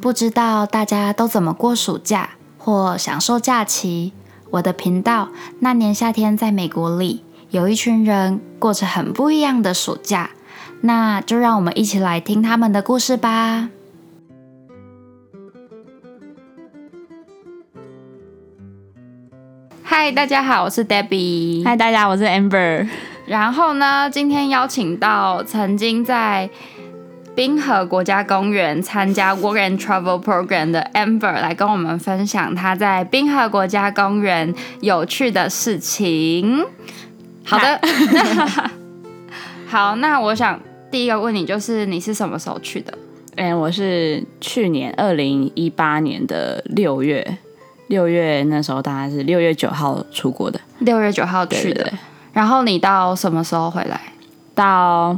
不知道大家都怎么过暑假或享受假期？我的频道那年夏天在美国里，有一群人过着很不一样的暑假，那就让我们一起来听他们的故事吧。嗨，大家好，我是 Debbie。嗨，大家，我是 Amber。然后呢，今天邀请到曾经在滨河国家公园参加 Work and Travel Program 的 Amber 来跟我们分享他在滨河国家公园有趣的事情。好的，好，那我想第一个问你就是你是什么时候去的？嗯，我是去年二零一八年的六月。六月那时候大概是六月九号出国的，六月九号去的。对对对。然后你到什么时候回来？到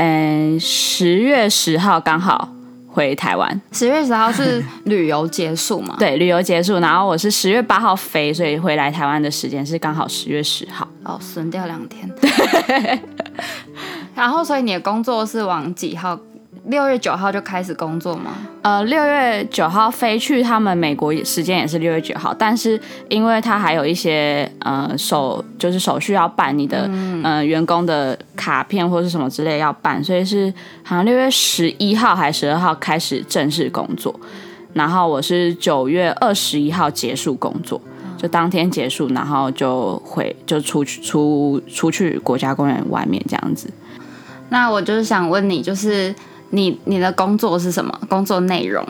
嗯十月十号刚好回台湾。十月十号是旅游结束嘛？对，旅游结束。然后我是十月八号飞，所以回来台湾的时间是刚好十月十号。哦，损掉两天。对。然后，所以你的工作是往几号？六月九号就开始工作吗？呃，六月九号飞去他们美国时间也是六月九号，但是因为他还有一些呃手就是手续要办，你的嗯、呃、员工的卡片或是什么之类要办，所以是好像六月十一号还是十二号开始正式工作，然后我是九月二十一号结束工作，就当天结束，然后就回就出去出出去国家公园外面这样子。那我就是想问你，就是。你你的工作是什么？工作内容？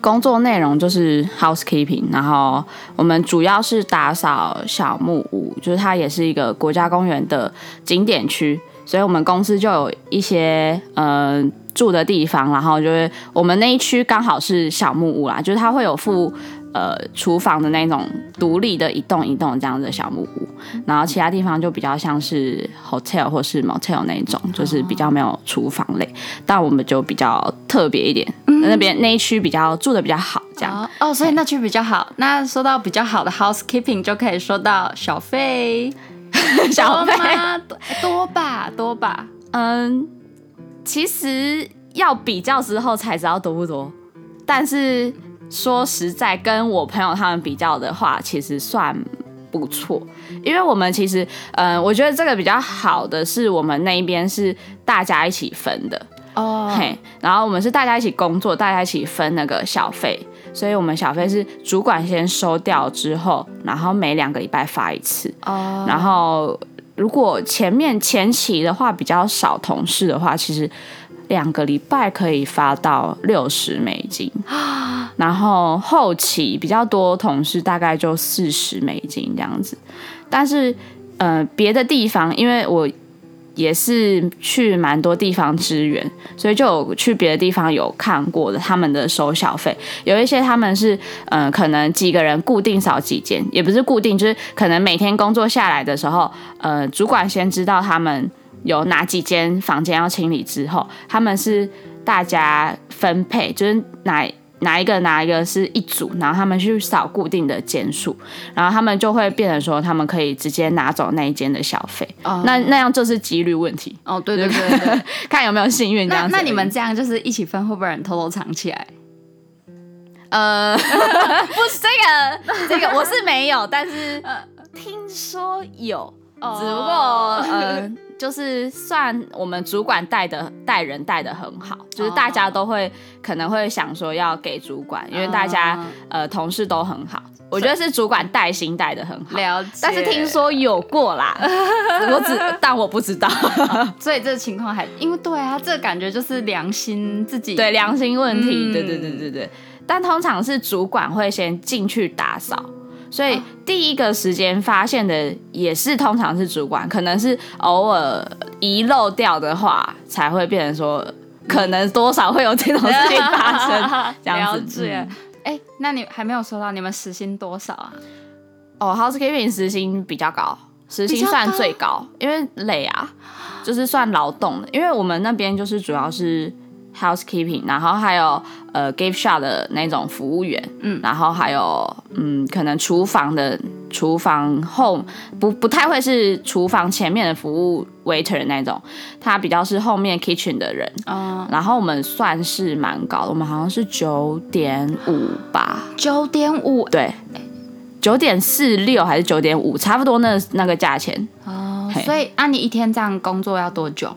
工作内容就是 housekeeping，然后我们主要是打扫小木屋，就是它也是一个国家公园的景点区，所以我们公司就有一些嗯、住的地方，然后就是我们那一区刚好是小木屋啦，就是它会有附。呃，厨房的那种独立的一栋一栋这样的小木屋，然后其他地方就比较像是 hotel 或是 motel 那种，就是比较没有厨房类，但我们就比较特别一点，嗯、那边那一区比较住的比较好，这样。哦，哦，所以那区比较好。那说到比较好的 housekeeping，就可以说到小费，小费。多吧，多吧，嗯，其实要比较之后才知道多不多，但是。说实在，跟我朋友他们比较的话，其实算不错，因为我们其实，嗯、呃，我觉得这个比较好的是我们那一边是大家一起分的哦，oh. 嘿，然后我们是大家一起工作，大家一起分那个小费，所以我们小费是主管先收掉之后，然后每两个礼拜发一次哦，oh. 然后如果前面前期的话比较少同事的话，其实。两个礼拜可以发到六十美金，然后后期比较多同事大概就四十美金这样子，但是呃别的地方，因为我也是去蛮多地方支援，所以就有去别的地方有看过的他们的收小费，有一些他们是嗯、呃、可能几个人固定扫几间，也不是固定，就是可能每天工作下来的时候，呃主管先知道他们。有哪几间房间要清理之后，他们是大家分配，就是哪哪一个哪一个是一组，然后他们去扫固定的间数，然后他们就会变成说，他们可以直接拿走那一间的小费。哦，那那样就是几率问题。哦，对对对对，看有没有幸运这样子。那那你们这样就是一起分，会不会有人偷偷藏起来？呃，不是这个，这个我是没有，但是 听说有，哦、只不过呃。就是算我们主管带的带人带的很好，就是大家都会可能会想说要给主管，因为大家呃同事都很好，我觉得是主管带薪带的很好。了解。但是听说有过啦，我只但我不知道，所以这个情况还因为对啊，这个感觉就是良心自己对良心问题，对对对对对。但通常是主管会先进去打扫。所以第一个时间发现的也是通常是主管，可能是偶尔遗漏掉的话，才会变成说可能多少会有这种事情发生。这样子。哎、嗯欸，那你还没有说到你们时薪多少啊？哦，housekeeping 时薪比较高，时薪算最高，高因为累啊，就是算劳动的。因为我们那边就是主要是 housekeeping，然后还有呃 gift shop 的那种服务员，嗯，然后还有嗯可能厨房的厨房后不不太会是厨房前面的服务 waiter 的那种，他比较是后面 kitchen 的人，嗯，然后我们算是蛮高的，我们好像是九点五吧，九点五，对，九点四六还是九点五，差不多那那个价钱。哦，所以那、啊、你一天这样工作要多久？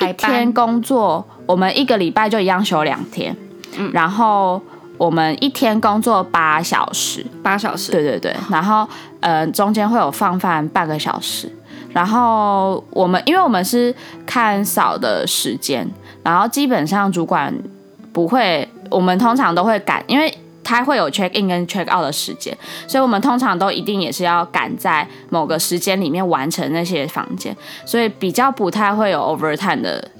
一天工作，我们一个礼拜就一样休两天，嗯，然后我们一天工作八小时，八小时，对对对，然后呃中间会有放饭半个小时，然后我们因为我们是看扫的时间，然后基本上主管不会，我们通常都会赶，因为。它会有 check in 跟 check out 的时间，所以我们通常都一定也是要赶在某个时间里面完成那些房间，所以比较不太会有 overtime 的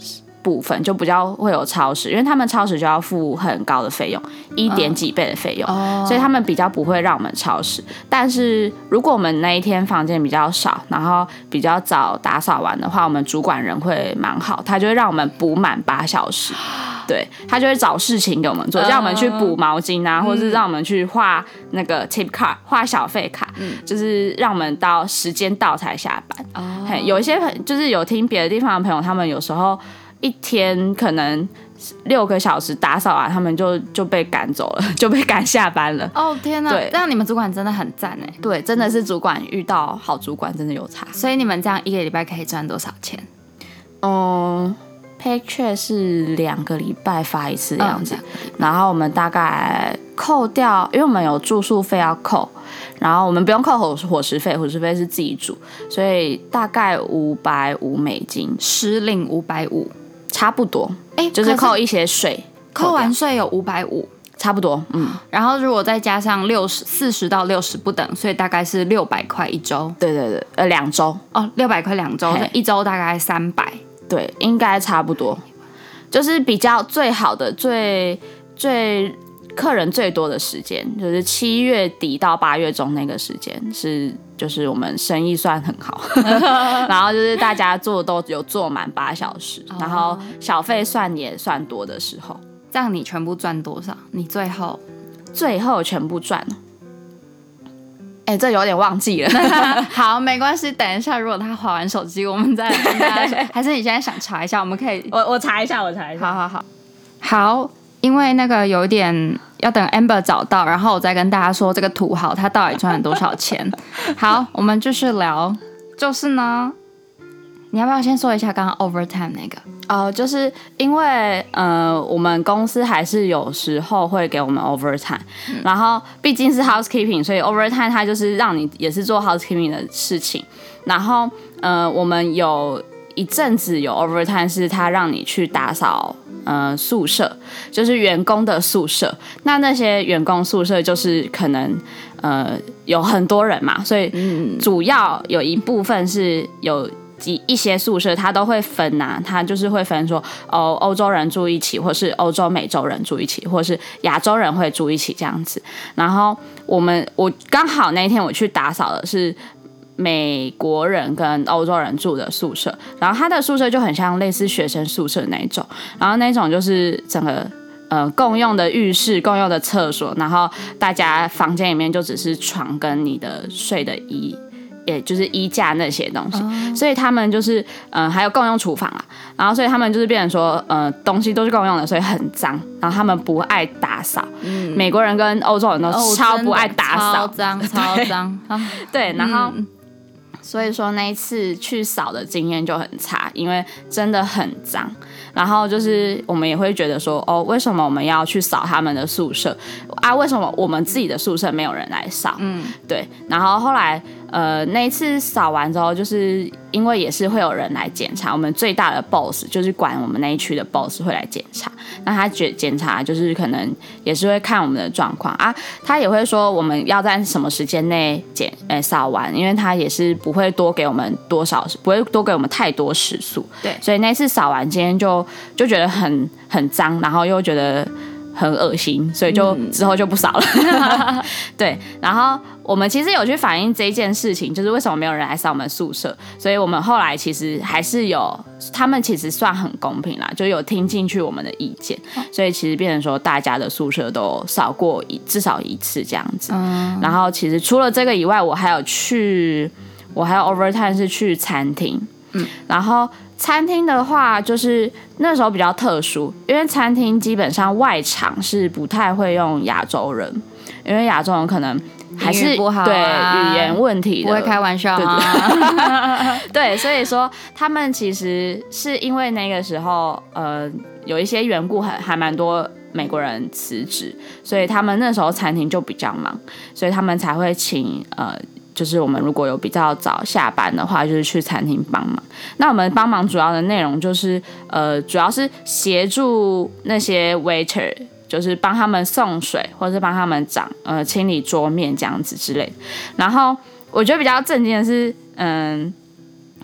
部分，就比较会有超时，因为他们超时就要付很高的费用，一点几倍的费用，oh. 所以他们比较不会让我们超时。但是如果我们那一天房间比较少，然后比较早打扫完的话，我们主管人会蛮好，他就会让我们补满八小时。对，他就会找事情给我们做，叫我们去补毛巾啊，uh, 或者是让我们去画那个 tip card，画小费卡，嗯，就是让我们到时间到才下班。哦、uh，有一些朋就是有听别的地方的朋友，他们有时候一天可能六个小时打扫完，他们就就被赶走了，就被赶下班了。哦天哪，对，这样你们主管真的很赞哎。对，真的是主管遇到好主管真的有差。所以你们这样一个礼拜可以赚多少钱？嗯。Paycheck 是两个礼拜发一次的样子，嗯，然后我们大概扣掉，因为我们有住宿费要扣，然后我们不用扣伙伙食费，伙食费是自己煮，所以大概五百五美金，时令五百五，差不多，哎，就是扣一些税，扣完税有五百五，差不多，嗯，然后如果再加上六十四十到六十不等，所以大概是六百块一周，对对对，呃，两周，哦，六百块两周，一周大概三百。对，应该差不多，就是比较最好的、最最客人最多的时间，就是七月底到八月中那个时间是，就是我们生意算很好，然后就是大家做都有做满八小时，然后小费算也算多的时候，这样你全部赚多少？你最后最后全部赚。哎、欸，这有点忘记了。好，没关系。等一下，如果他划完手机，我们再跟大家说。还是你现在想查一下？我们可以，我我查一下，我查一下。好好好，好，因为那个有点要等 Amber 找到，然后我再跟大家说这个土豪他到底赚了多少钱。好，我们继续聊，就是呢。你要不要先说一下刚刚 overtime 那个？哦、呃，就是因为呃，我们公司还是有时候会给我们 overtime，、嗯、然后毕竟是 housekeeping，所以 overtime 它就是让你也是做 housekeeping 的事情。然后呃，我们有一阵子有 overtime 是他让你去打扫呃宿舍，就是员工的宿舍。那那些员工宿舍就是可能呃有很多人嘛，所以主要有一部分是有。几一些宿舍，他都会分呐、啊，他就是会分说，哦，欧洲人住一起，或是欧洲美洲人住一起，或是亚洲人会住一起这样子。然后我们我刚好那一天我去打扫的是美国人跟欧洲人住的宿舍，然后他的宿舍就很像类似学生宿舍那一种，然后那种就是整个呃共用的浴室、共用的厕所，然后大家房间里面就只是床跟你的睡的衣。也就是衣架那些东西，oh. 所以他们就是嗯、呃，还有共用厨房啊，然后所以他们就是变成说，呃，东西都是共用的，所以很脏，然后他们不爱打扫。嗯，美国人跟欧洲人都超不爱打扫，脏、oh, 超脏。对，然后、嗯、所以说那一次去扫的经验就很差，因为真的很脏。然后就是我们也会觉得说，哦，为什么我们要去扫他们的宿舍啊？为什么我们自己的宿舍没有人来扫？嗯，对。然后后来。呃，那一次扫完之后，就是因为也是会有人来检查，我们最大的 boss 就是管我们那一区的 boss 会来检查。那他检检查就是可能也是会看我们的状况啊，他也会说我们要在什么时间内检呃扫完，因为他也是不会多给我们多少，不会多给我们太多时速。对，所以那次扫完今天就就觉得很很脏，然后又觉得。很恶心，所以就之后就不扫了。嗯、对，然后我们其实有去反映这一件事情，就是为什么没有人来扫我们宿舍，所以我们后来其实还是有，他们其实算很公平啦，就有听进去我们的意见，所以其实变成说大家的宿舍都扫过一至少一次这样子。嗯、然后其实除了这个以外，我还有去，我还有 overtime 是去餐厅，嗯，然后。餐厅的话，就是那时候比较特殊，因为餐厅基本上外场是不太会用亚洲人，因为亚洲人可能还是不好、啊、对语言问题的，不会开玩笑啊。对，对，所以说他们其实是因为那个时候，呃，有一些缘故，还还蛮多美国人辞职，所以他们那时候餐厅就比较忙，所以他们才会请呃。就是我们如果有比较早下班的话，就是去餐厅帮忙。那我们帮忙主要的内容就是，呃，主要是协助那些 waiter，就是帮他们送水，或者是帮他们掌呃清理桌面这样子之类。然后我觉得比较震惊的是，嗯，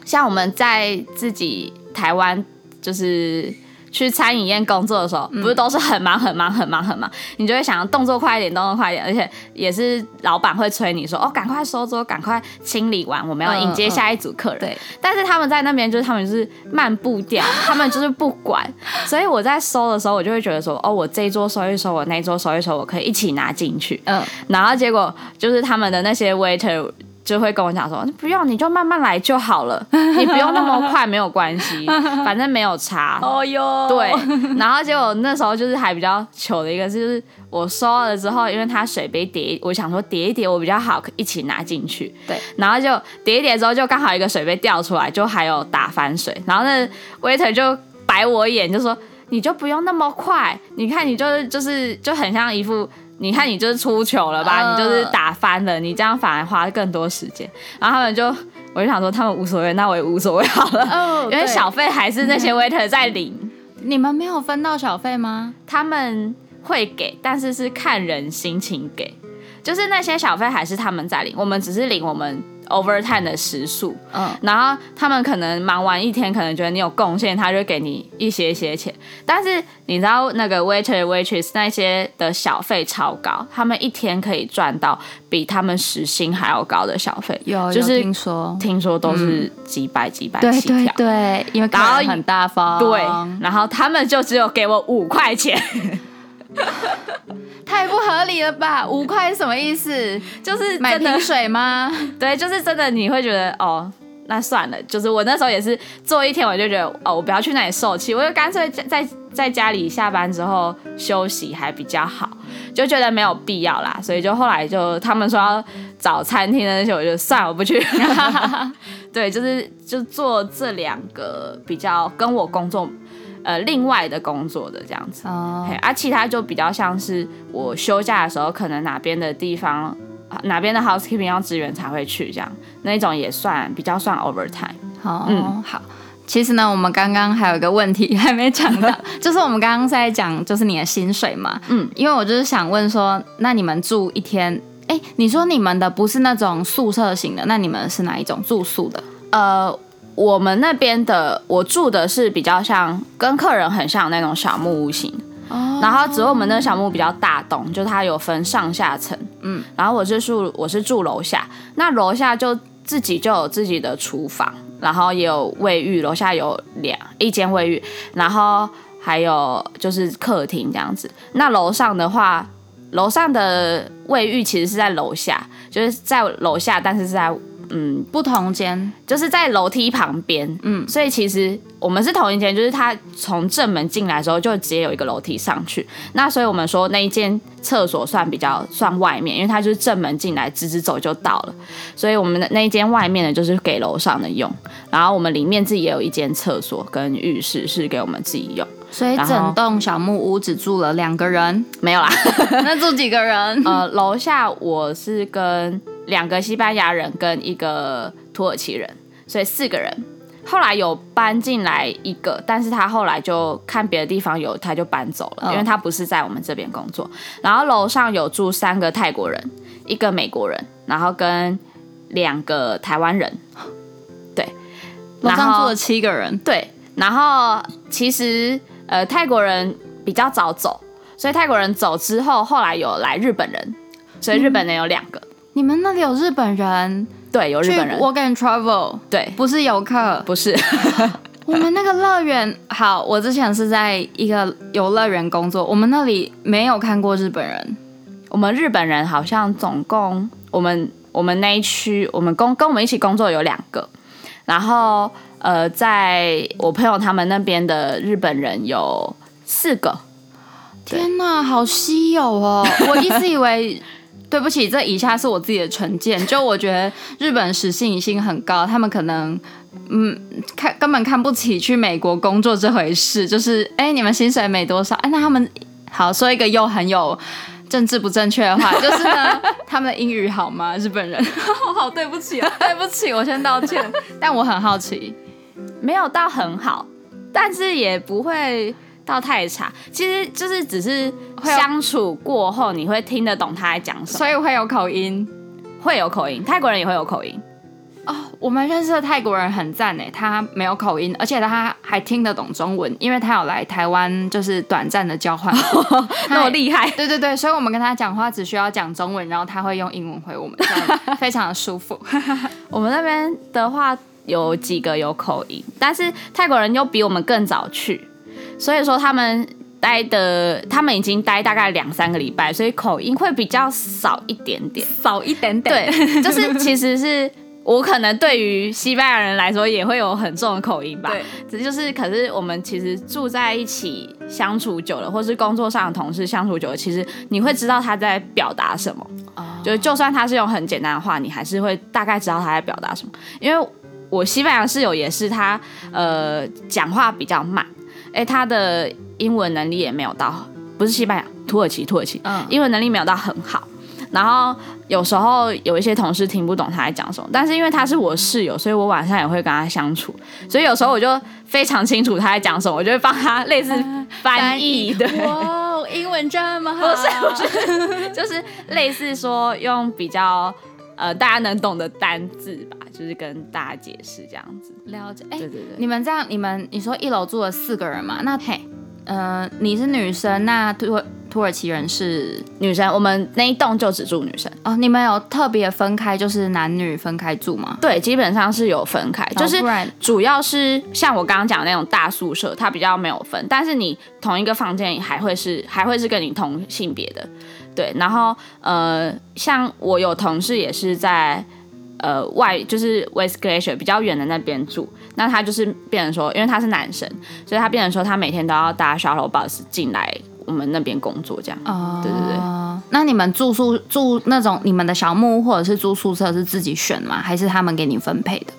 像我们在自己台湾就是。去餐饮业工作的时候，不是都是很忙很忙很忙很忙，你就会想要动作快一点，动作快一点，而且也是老板会催你说，哦，赶快收桌，赶快清理完，我们要迎接下一组客人。对，但是他们在那边就是他们就是慢步调，他们就是不管，所以我在收的时候，我就会觉得说，哦，我这一桌收一收，我那一桌收一收，我可以一起拿进去。嗯，然后结果就是他们的那些 waiter。就会跟我讲说，不用，你就慢慢来就好了，你不用那么快，没有关系，反正没有差。哦哟，对。然后结果那时候就是还比较糗的一个，就是我收了之后，因为它水杯叠，我想说叠一叠我比较好一起拿进去。对。然后就叠一叠之后，就刚好一个水杯掉出来，就还有打翻水。然后那 waiter 就白我一眼，就说你就不用那么快，你看你就是就是就很像一副。你看，你就是出糗了吧？你就是打翻了，你这样反而花更多时间。然后他们就，我就想说，他们无所谓，那我也无所谓好了。因为小费还是那些 waiter 在领。你们没有分到小费吗？他们会给，但是是看人心情给，就是那些小费还是他们在领，我们只是领我们。Overtime 的时数，嗯，然后他们可能忙完一天，可能觉得你有贡献，他就给你一些些钱。但是你知道那个 waiter waitress 那些的小费超高，他们一天可以赚到比他们时薪还要高的小费。有，就是听说，听说都是几百几百起跳。对对对，因为然后很大方。对，然后他们就只有给我五块钱。太不合理了吧？五块是什么意思？就是买瓶水吗？对，就是真的，你会觉得哦，那算了。就是我那时候也是做一天，我就觉得哦，我不要去那里受气，我就干脆在在家里下班之后休息还比较好，就觉得没有必要啦。所以就后来就他们说要找餐厅的那些，我就算了，我不去。对，就是就做这两个比较跟我工作。呃，另外的工作的这样子，哦、oh.，啊，其他就比较像是我休假的时候，可能哪边的地方，哪边的 housekeeping 要支援才会去这样，那一种也算比较算 overtime。好、oh, 嗯，好。其实呢，我们刚刚还有一个问题还没讲到，就是我们刚刚在讲，就是你的薪水嘛。嗯，因为我就是想问说，那你们住一天，哎，你说你们的不是那种宿舍型的，那你们是哪一种住宿的？呃。我们那边的，我住的是比较像跟客人很像那种小木屋型，oh. 然后只有我们那个小木屋比较大栋，就它有分上下层，嗯，然后我是住我是住楼下，那楼下就自己就有自己的厨房，然后也有卫浴，楼下有两一间卫浴，然后还有就是客厅这样子。那楼上的话，楼上的卫浴其实是在楼下，就是在楼下，但是是在。嗯，不同间，就是在楼梯旁边。嗯，所以其实我们是同一间，就是他从正门进来的时候就直接有一个楼梯上去。那所以我们说那一间厕所算比较算外面，因为它就是正门进来直直走就到了。所以我们的那一间外面的就是给楼上的用，然后我们里面自己也有一间厕所跟浴室是给我们自己用。所以整栋小木屋只住了两个人？没有啦，那住几个人？呃，楼下我是跟。两个西班牙人跟一个土耳其人，所以四个人。后来有搬进来一个，但是他后来就看别的地方有，他就搬走了，因为他不是在我们这边工作。然后楼上有住三个泰国人，一个美国人，然后跟两个台湾人。对，楼上住了七个人。对，然后其实呃泰国人比较早走。所以泰国人走之后，后来有来日本人，所以日本人有两个。你们那里有日本人？对，有日本人。Work and travel，对，不是游客，不是。我们那个乐园，好，我之前是在一个游乐园工作，我们那里没有看过日本人。我们日本人好像总共，我们我们那一区，我们工跟我们一起工作有两个，然后呃，在我朋友他们那边的日本人有四个。天哪，好稀有哦！我一直以为。对不起，这以下是我自己的成见。就我觉得日本时性已经很高，他们可能嗯看根本看不起去美国工作这回事。就是哎，你们薪水没多少，哎，那他们好说一个又很有政治不正确的话，就是呢，他们的英语好吗？日本人，我好对不起啊，对不起，我先道歉。但我很好奇，没有到很好，但是也不会。到太差，其实就是只是相处过后，你会听得懂他在讲什么，所以会有口音，会有口音，泰国人也会有口音。哦，我们认识的泰国人很赞诶，他没有口音，而且他还听得懂中文，因为他有来台湾，就是短暂的交换，那么厉害。对对对，所以我们跟他讲话只需要讲中文，然后他会用英文回我们，这样非常的舒服。我们那边的话有几个有口音，但是泰国人又比我们更早去。所以说他们待的，他们已经待大概两三个礼拜，所以口音会比较少一点点，少一点点。对，就是其实是我可能对于西班牙人来说也会有很重的口音吧。对，只就是可是我们其实住在一起相处久了，或是工作上的同事相处久了，其实你会知道他在表达什么。哦。就是就算他是用很简单的话，你还是会大概知道他在表达什么。因为我西班牙室友也是他，呃，讲话比较慢。哎，他的英文能力也没有到，不是西班牙，土耳其，土耳其，嗯，英文能力没有到很好。然后有时候有一些同事听不懂他在讲什么，但是因为他是我室友，所以我晚上也会跟他相处，所以有时候我就非常清楚他在讲什么，我就会帮他类似 翻译。对，哇，英文这么好，不 是不是，就是类似说用比较呃大家能懂的单字吧。就是跟大家解释这样子，了解。对对对，你们这样，你们你说一楼住了四个人嘛？那嘿，呃，你是女生，那土土耳其人是女生，我们那一栋就只住女生哦。你们有特别分开，就是男女分开住吗？对，基本上是有分开，就是主要是像我刚刚讲的那种大宿舍，它比较没有分，但是你同一个房间还会是还会是跟你同性别的，对。然后呃，像我有同事也是在。呃，外就是 West Glacier 比较远的那边住，那他就是变成说，因为他是男生，所以他变成说他每天都要搭 shuttle bus 进来我们那边工作，这样。哦，对对对。那你们住宿住那种你们的小木屋或者是住宿舍是自己选吗？还是他们给你分配的？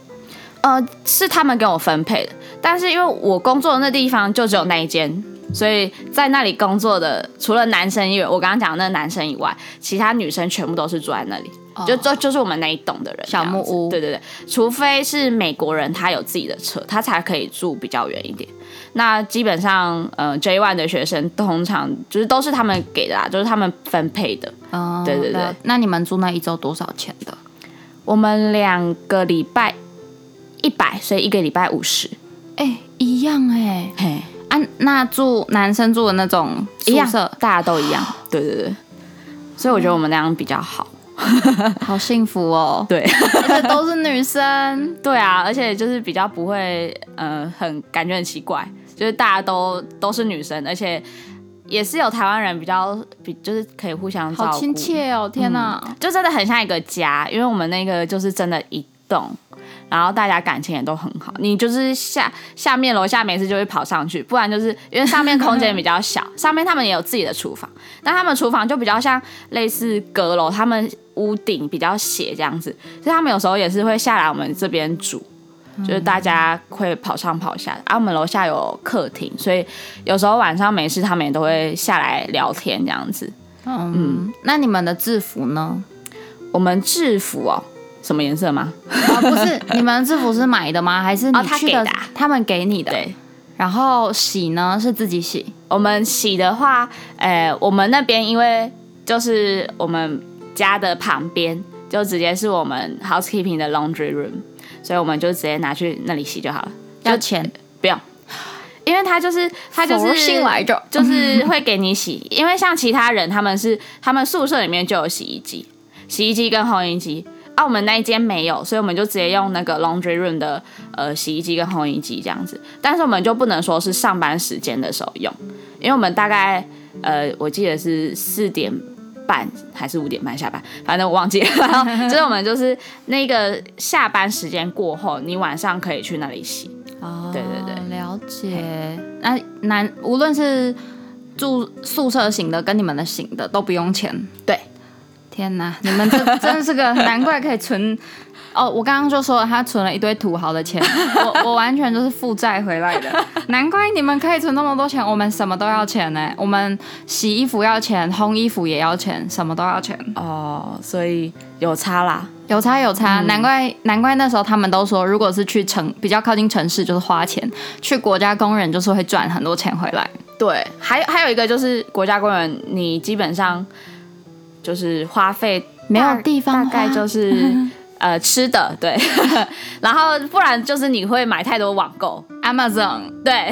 呃，是他们给我分配的，但是因为我工作的那地方就只有那一间。所以在那里工作的，除了男生以外，我刚刚讲的那个男生以外，其他女生全部都是住在那里，oh. 就就就是我们那一栋的人。小木屋。对对对，除非是美国人，他有自己的车，他才可以住比较远一点。那基本上，呃，J One 的学生通常就是都是他们给的啦，就是他们分配的。哦、oh,。对对对。那你们住那一周多少钱的？我们两个礼拜一百，所以一个礼拜五十。哎、欸，一样哎、欸。嘿。啊，那住男生住的那种宿舍，大家都一样。对对对，所以我觉得我们那样比较好，好幸福哦。对，而且都是女生。对啊，而且就是比较不会，呃，很感觉很奇怪，就是大家都都是女生，而且也是有台湾人比较比，就是可以互相照顾。好亲切哦！天哪、嗯，就真的很像一个家，因为我们那个就是真的一栋。然后大家感情也都很好，你就是下下面楼下没事就会跑上去，不然就是因为上面空间比较小，上面他们也有自己的厨房，但他们厨房就比较像类似阁楼，他们屋顶比较斜这样子，所以他们有时候也是会下来我们这边煮，就是大家会跑上跑下，而、啊、我们楼下有客厅，所以有时候晚上没事他们也都会下来聊天这样子。嗯，嗯，那你们的制服呢？我们制服哦。什么颜色吗？啊，不是，你们制服是买的吗？还是你去的？哦，他给的啊？他们给你的。对。然后洗呢？是自己洗。我们洗的话，呃，我们那边因为就是我们家的旁边，就直接是我们 housekeeping 的 laundry room，所以我们就直接拿去那里洗就好了。要钱？不用。因为他就是他就是新来着，就是会给你洗。因为像其他人，他们是他们宿舍里面就有洗衣机，洗衣机跟烘衣机。啊，我们那一间没有，所以我们就直接用那个 laundry room 的呃洗衣机跟烘衣机这样子。但是我们就不能说是上班时间的时候用，因为我们大概呃我记得是四点半还是五点半下班，反正我忘记了。然后 就是我们就是那个下班时间过后，你晚上可以去那里洗。哦，对对对，了解。那男无论是住宿舍型的跟你们的型的都不用钱。对。天哪，你们这 真的是个难怪可以存哦！我刚刚就说了，他存了一堆土豪的钱，我我完全就是负债回来的。难怪你们可以存那么多钱，我们什么都要钱呢？我们洗衣服要钱，烘衣服也要钱，什么都要钱哦。所以有差啦，有差有差。难怪难怪那时候他们都说，如果是去城比较靠近城市，就是花钱；去国家公园就是会赚很多钱回来。对，还还有一个就是国家公园，你基本上。就是花费没有地方，大概就是 呃吃的对，然后不然就是你会买太多网购，Amazon 对，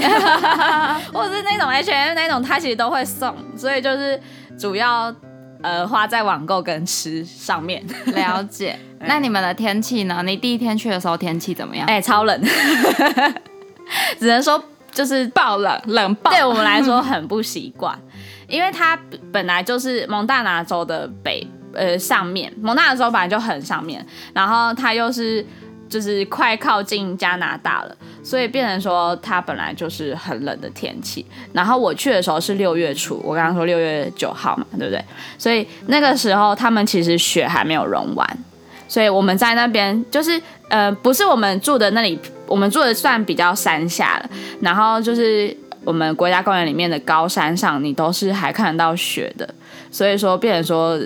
或者是那种 H&M 那种，它其实都会送，所以就是主要呃花在网购跟吃上面。了解。那你们的天气呢？你第一天去的时候天气怎么样？哎、欸，超冷，只能说就是爆冷，冷爆，对我们来说很不习惯。因为它本来就是蒙大拿州的北呃上面，蒙大拿州本来就很上面，然后它又是就是快靠近加拿大了，所以变成说它本来就是很冷的天气。然后我去的时候是六月初，我刚刚说六月九号嘛，对不对？所以那个时候他们其实雪还没有融完，所以我们在那边就是呃不是我们住的那里，我们住的算比较山下了，然后就是。我们国家公园里面的高山上，你都是还看得到雪的，所以说，变成说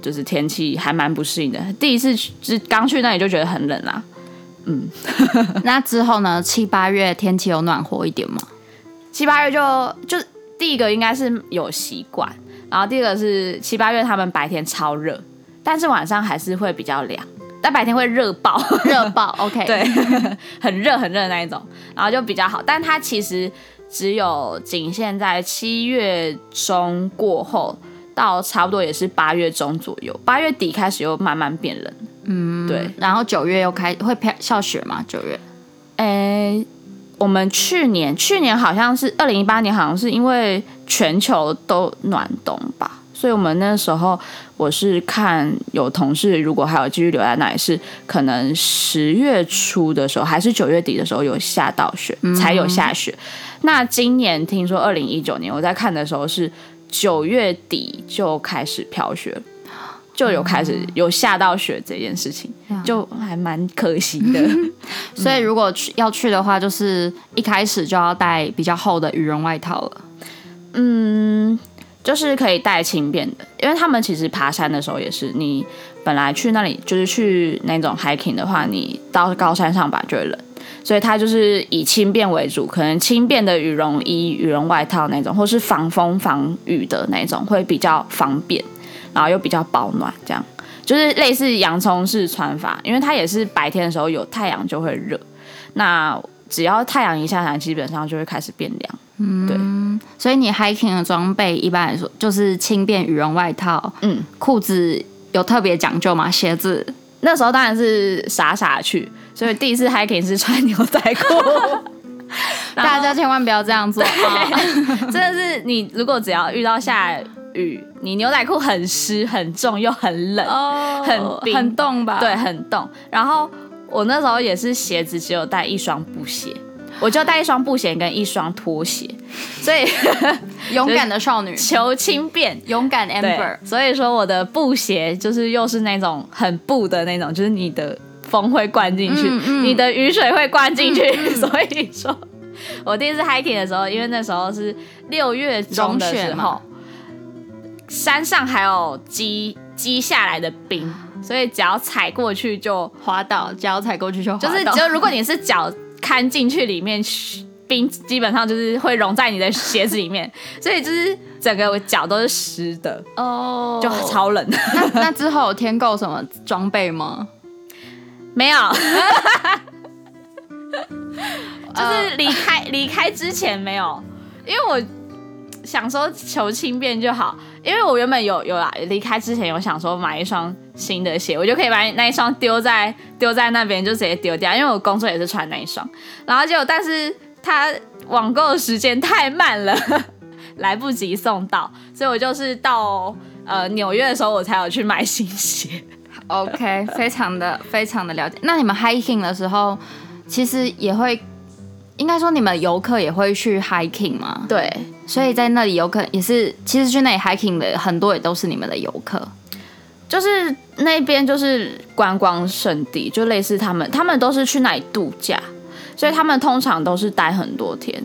就是天气还蛮不适应的。第一次去，刚去那里就觉得很冷啦。嗯，那之后呢？七八月天气有暖和一点吗？七八月就就第一个应该是有习惯，然后第二个是七八月他们白天超热，但是晚上还是会比较凉，但白天会热爆，热爆。OK，对，很热很热的那一种，然后就比较好，但它其实。只有仅限在七月中过后，到差不多也是八月中左右，八月底开始又慢慢变冷。嗯，对。然后九月又开会飘下雪吗？九月？诶、欸，我们去年去年好像是二零一八年，好像是因为全球都暖冬吧。所以，我们那时候我是看有同事，如果还有继续留在那里，是可能十月初的时候，还是九月底的时候有下到雪，才有下雪。嗯、那今年听说二零一九年我在看的时候是九月底就开始飘雪，就有开始有下到雪这件事情，就还蛮可惜的。所以，如果去要去的话，就是一开始就要带比较厚的羽绒外套了。嗯。就是可以带轻便的，因为他们其实爬山的时候也是，你本来去那里就是去那种 hiking 的话，你到高山上吧就会冷，所以它就是以轻便为主，可能轻便的羽绒衣、羽绒外套那种，或是防风防雨的那种会比较方便，然后又比较保暖，这样就是类似洋葱式穿法，因为它也是白天的时候有太阳就会热，那只要太阳一下山，基本上就会开始变凉。嗯，对，所以你 hiking 的装备一般来说就是轻便羽绒外套，嗯，裤子有特别讲究吗？鞋子那时候当然是傻傻去，所以第一次 hiking 是穿牛仔裤，大家千万不要这样做啊！真的是你如果只要遇到下雨，你牛仔裤很湿、很重又很冷，哦、很冰很冻吧？对，很冻。然后我那时候也是鞋子只有带一双布鞋。我就带一双布鞋跟一双拖鞋，所以 勇敢的少女 求轻便，勇敢 Amber。所以说我的布鞋就是又是那种很布的那种，就是你的风会灌进去，嗯嗯、你的雨水会灌进去。所以说，我第一次 hiking 的时候，因为那时候是六月中的时候，山上还有积积下来的冰，所以只要踩过去就滑倒，脚踩过去就滑倒。就是只有如果你是脚。看进去里面，冰基本上就是会融在你的鞋子里面，所以就是整个脚都是湿的哦，oh, 就超冷。那那之后有添购什么装备吗？没有。就是离开离开之前没有，因为我想说求轻便就好，因为我原本有有啦，离开之前有想说买一双新的鞋，我就可以把那一双丢在丢在那边就直接丢掉，因为我工作也是穿那一双，然后就但是它网购的时间太慢了，来不及送到，所以我就是到呃纽约的时候我才有去买新鞋。OK，非常的非常的了解。那你们 hiking 的时候，其实也会，应该说你们游客也会去 hiking 吗？对，所以在那里游客也是，其实去那里 hiking 的很多也都是你们的游客，就是那边就是观光圣地，就类似他们，他们都是去那里度假，所以他们通常都是待很多天，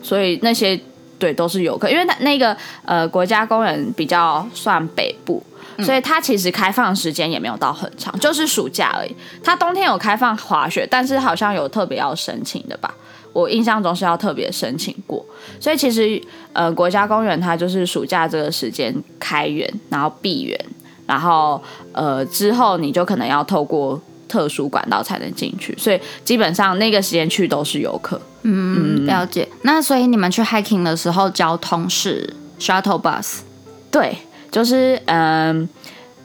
所以那些对都是游客，因为那那个呃国家公园比较算北部。所以它其实开放时间也没有到很长，就是暑假而已。它冬天有开放滑雪，但是好像有特别要申请的吧？我印象中是要特别申请过。所以其实呃，国家公园它就是暑假这个时间开园，然后闭园，然后呃之后你就可能要透过特殊管道才能进去。所以基本上那个时间去都是游客。嗯，了解。那所以你们去 hiking 的时候，交通是 shuttle bus？对。就是嗯，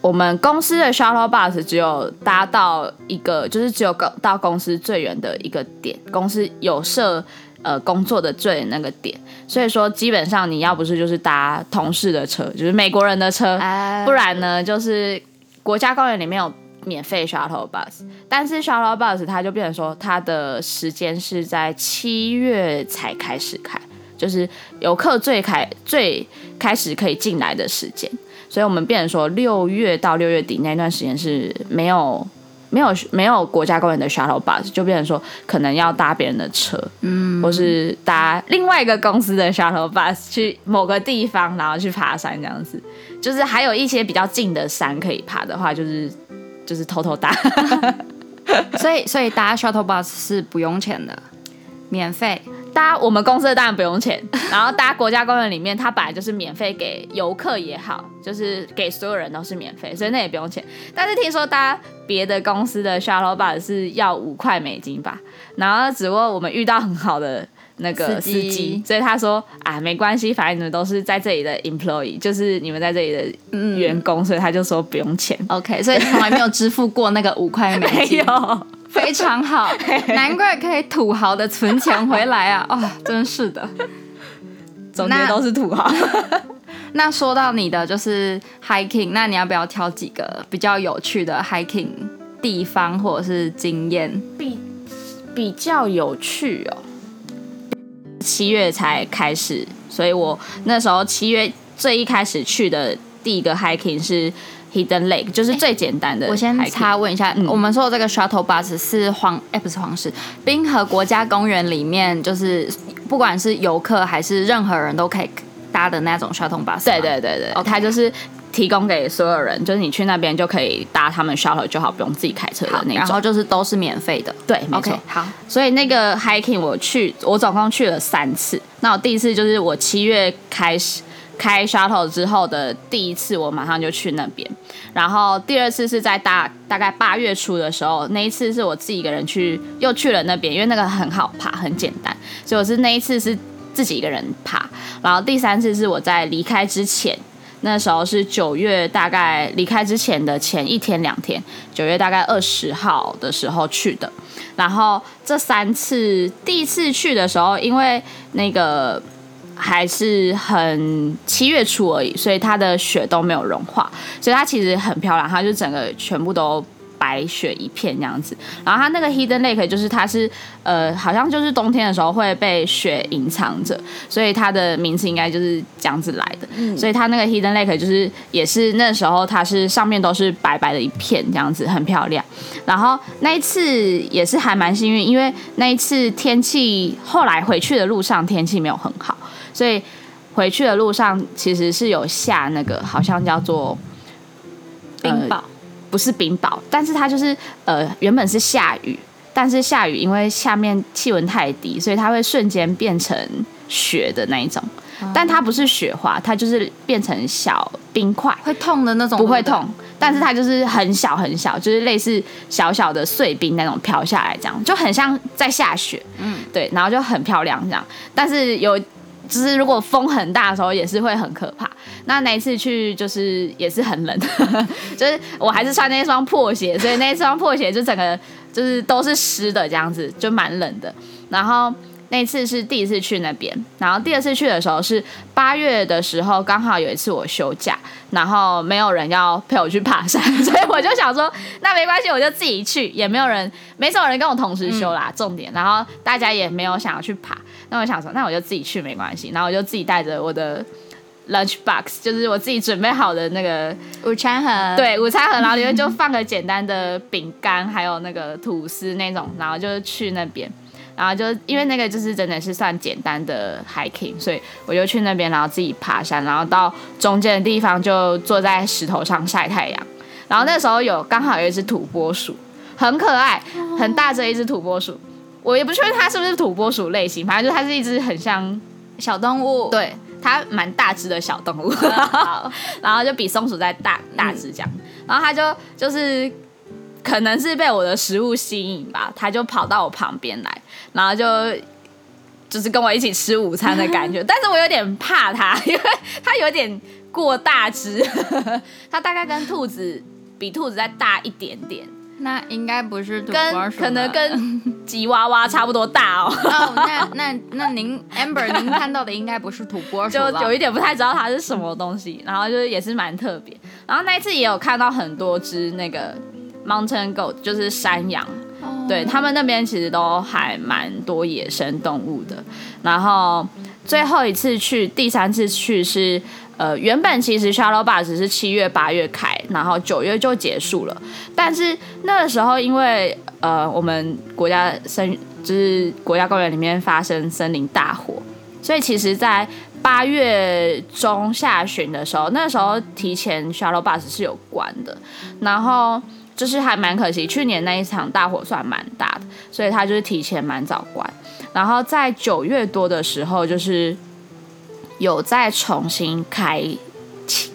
我们公司的 shuttle bus 只有搭到一个，就是只有到公司最远的一个点，公司有设呃工作的最那个点，所以说基本上你要不是就是搭同事的车，就是美国人的车，不然呢就是国家公园里面有免费 shuttle bus，但是 shuttle bus 它就变成说它的时间是在七月才开始开。就是游客最开最开始可以进来的时间，所以我们变成说六月到六月底那段时间是没有没有没有国家公园的 shuttle bus，就变成说可能要搭别人的车，嗯，或是搭另外一个公司的 shuttle bus 去某个地方，然后去爬山这样子。就是还有一些比较近的山可以爬的话，就是就是偷偷搭。所以所以搭 shuttle bus 是不用钱的，免费。搭我们公司的当然不用钱，然后搭国家公园里面，它本来就是免费给游客也好，就是给所有人都是免费，所以那也不用钱。但是听说搭别的公司的 shuttle bus 是要五块美金吧，然后只不过我们遇到很好的那个司机，所以他说啊没关系，反正你们都是在这里的 employee，就是你们在这里的员工，嗯、所以他就说不用钱。OK，所以从来没有支付过那个五块美金。没有。非常好，难怪可以土豪的存钱回来啊！哦，真是的，总结都是土豪。那，那说到你的就是 hiking，那你要不要挑几个比较有趣的 hiking 地方或者是经验？比比较有趣哦。七月才开始，所以我那时候七月最一开始去的第一个 hiking 是。Hidden Lake 就是最简单的。我先插问一下，嗯、我们说的这个 shuttle bus 是黄，哎、欸，不是黄石，冰河国家公园里面，就是不管是游客还是任何人都可以搭的那种 shuttle bus。对对对对，它 Okay. 就是提供给所有人，就是你去那边就可以搭他们 shuttle 就好，不用自己开车的那种。然后就是都是免费的。对，没错。Okay, 好，所以那个 hiking 我去，我总共去了三次。那我第一次就是我七月开始。开 shuttle 之后的第一次，我马上就去那边。然后第二次是在大大概八月初的时候，那一次是我自己一个人去，又去了那边，因为那个很好爬，很简单，所以我是那一次是自己一个人爬。然后第三次是我在离开之前，那时候是九月，大概离开之前的前一天两天，九月大概二十号的时候去的。然后这三次，第一次去的时候，因为那个。还是很七月初而已，所以它的雪都没有融化，所以它其实很漂亮，它就整个全部都白雪一片这样子。然后它那个 Hidden Lake 就是它是呃，好像就是冬天的时候会被雪隐藏着，所以它的名字应该就是这样子来的。嗯、所以它那个 Hidden Lake 就是也是那时候它是上面都是白白的一片这样子，很漂亮。然后那一次也是还蛮幸运，因为那一次天气后来回去的路上天气没有很好。所以回去的路上其实是有下那个，好像叫做冰雹，不是冰雹，但是它就是呃原本是下雨，但是下雨因为下面气温太低，所以它会瞬间变成雪的那一种，但它不是雪花，它就是变成小冰块，会痛的那种，不会痛，但是它就是很小很小，就是类似小小的碎冰那种飘下来，这样就很像在下雪。嗯，对，然后就很漂亮这样。但是有，就是如果风很大的时候，也是会很可怕。那那一次去就是也是很冷，就是我还是穿那双破鞋，所以那双破鞋就整个就是都是湿的这样子，就蛮冷的。然后。那次是第一次去那边，然后第二次去的时候是八月的时候，刚好有一次我休假，然后没有人要陪我去爬山，所以我就想说，那没关系，我就自己去，也没有人，没什么人跟我同时休啦，重点，然后大家也没有想要去爬，那我想说，那我就自己去没关系，然后我就自己带着我的 lunch box，就是我自己准备好的那个午餐盒，对，午餐盒，然后里面就放个简单的饼干，还有那个吐司那种，然后就去那边。然后就因为那个就是真的是算简单的 hiking，所以我就去那边，然后自己爬山，然后到中间的地方就坐在石头上晒太阳。然后那时候有刚好有一只土拨鼠，很可爱，很大只一只土拨鼠。我也不确定它是不是土拨鼠类型，反正就它是一只很像小动物，对，它蛮大只的小动物，然后就比松鼠再大大只这样。然后它就就是。可能是被我的食物吸引吧，它就跑到我旁边来，然后就就是跟我一起吃午餐的感觉。但是我有点怕它，因为它有点过大只，它大概跟兔子比兔子再大一点点。那应该不是土拨鼠，可能跟吉娃娃差不多大哦。哦，那那那您 Amber，您看到的应该不是土拨鼠，就有一点不太知道它是什么东西。然后就是也是蛮特别。然后那一次也有看到很多只那个。Mountain goat 就是山羊，oh. 对，他们那边其实都还蛮多野生动物的。然后最后一次去，第三次去是呃，原本其实 Shuttle Bus 是七月八月开，然后九月就结束了。但是那个时候因为呃，我们国家森就是国家公园里面发生森林大火，所以其实，在八月中下旬的时候，那时候提前 Shuttle Bus 是有关的，然后。就是还蛮可惜，去年那一场大火算蛮大的，所以他就是提前蛮早关。然后在九月多的时候，就是有再重新开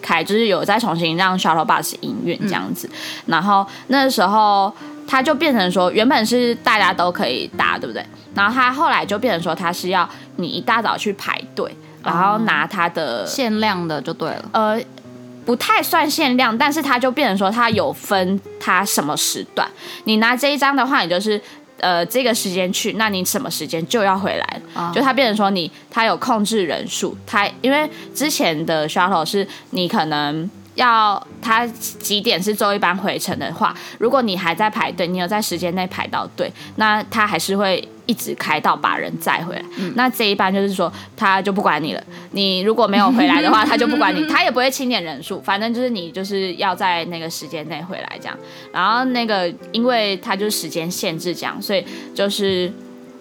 开，就是有再重新让 shuttle bus 营运这样子。嗯、然后那时候它就变成说，原本是大家都可以搭，对不对？然后它后来就变成说，它是要你一大早去排队，然后拿它的、嗯、限量的就对了，呃。不太算限量，但是它就变成说它有分它什么时段。你拿这一张的话，你就是呃这个时间去，那你什么时间就要回来。Oh. 就他变成说你他有控制人数，他因为之前的 shuttle 是你可能。要他几点是周一班回程的话，如果你还在排队，你有在时间内排到队，那他还是会一直开到把人载回来。嗯、那这一班就是说他就不管你了，你如果没有回来的话，他就不管你，他也不会清点人数，反正就是你就是要在那个时间内回来这样。然后那个因为他就是时间限制这样，所以就是。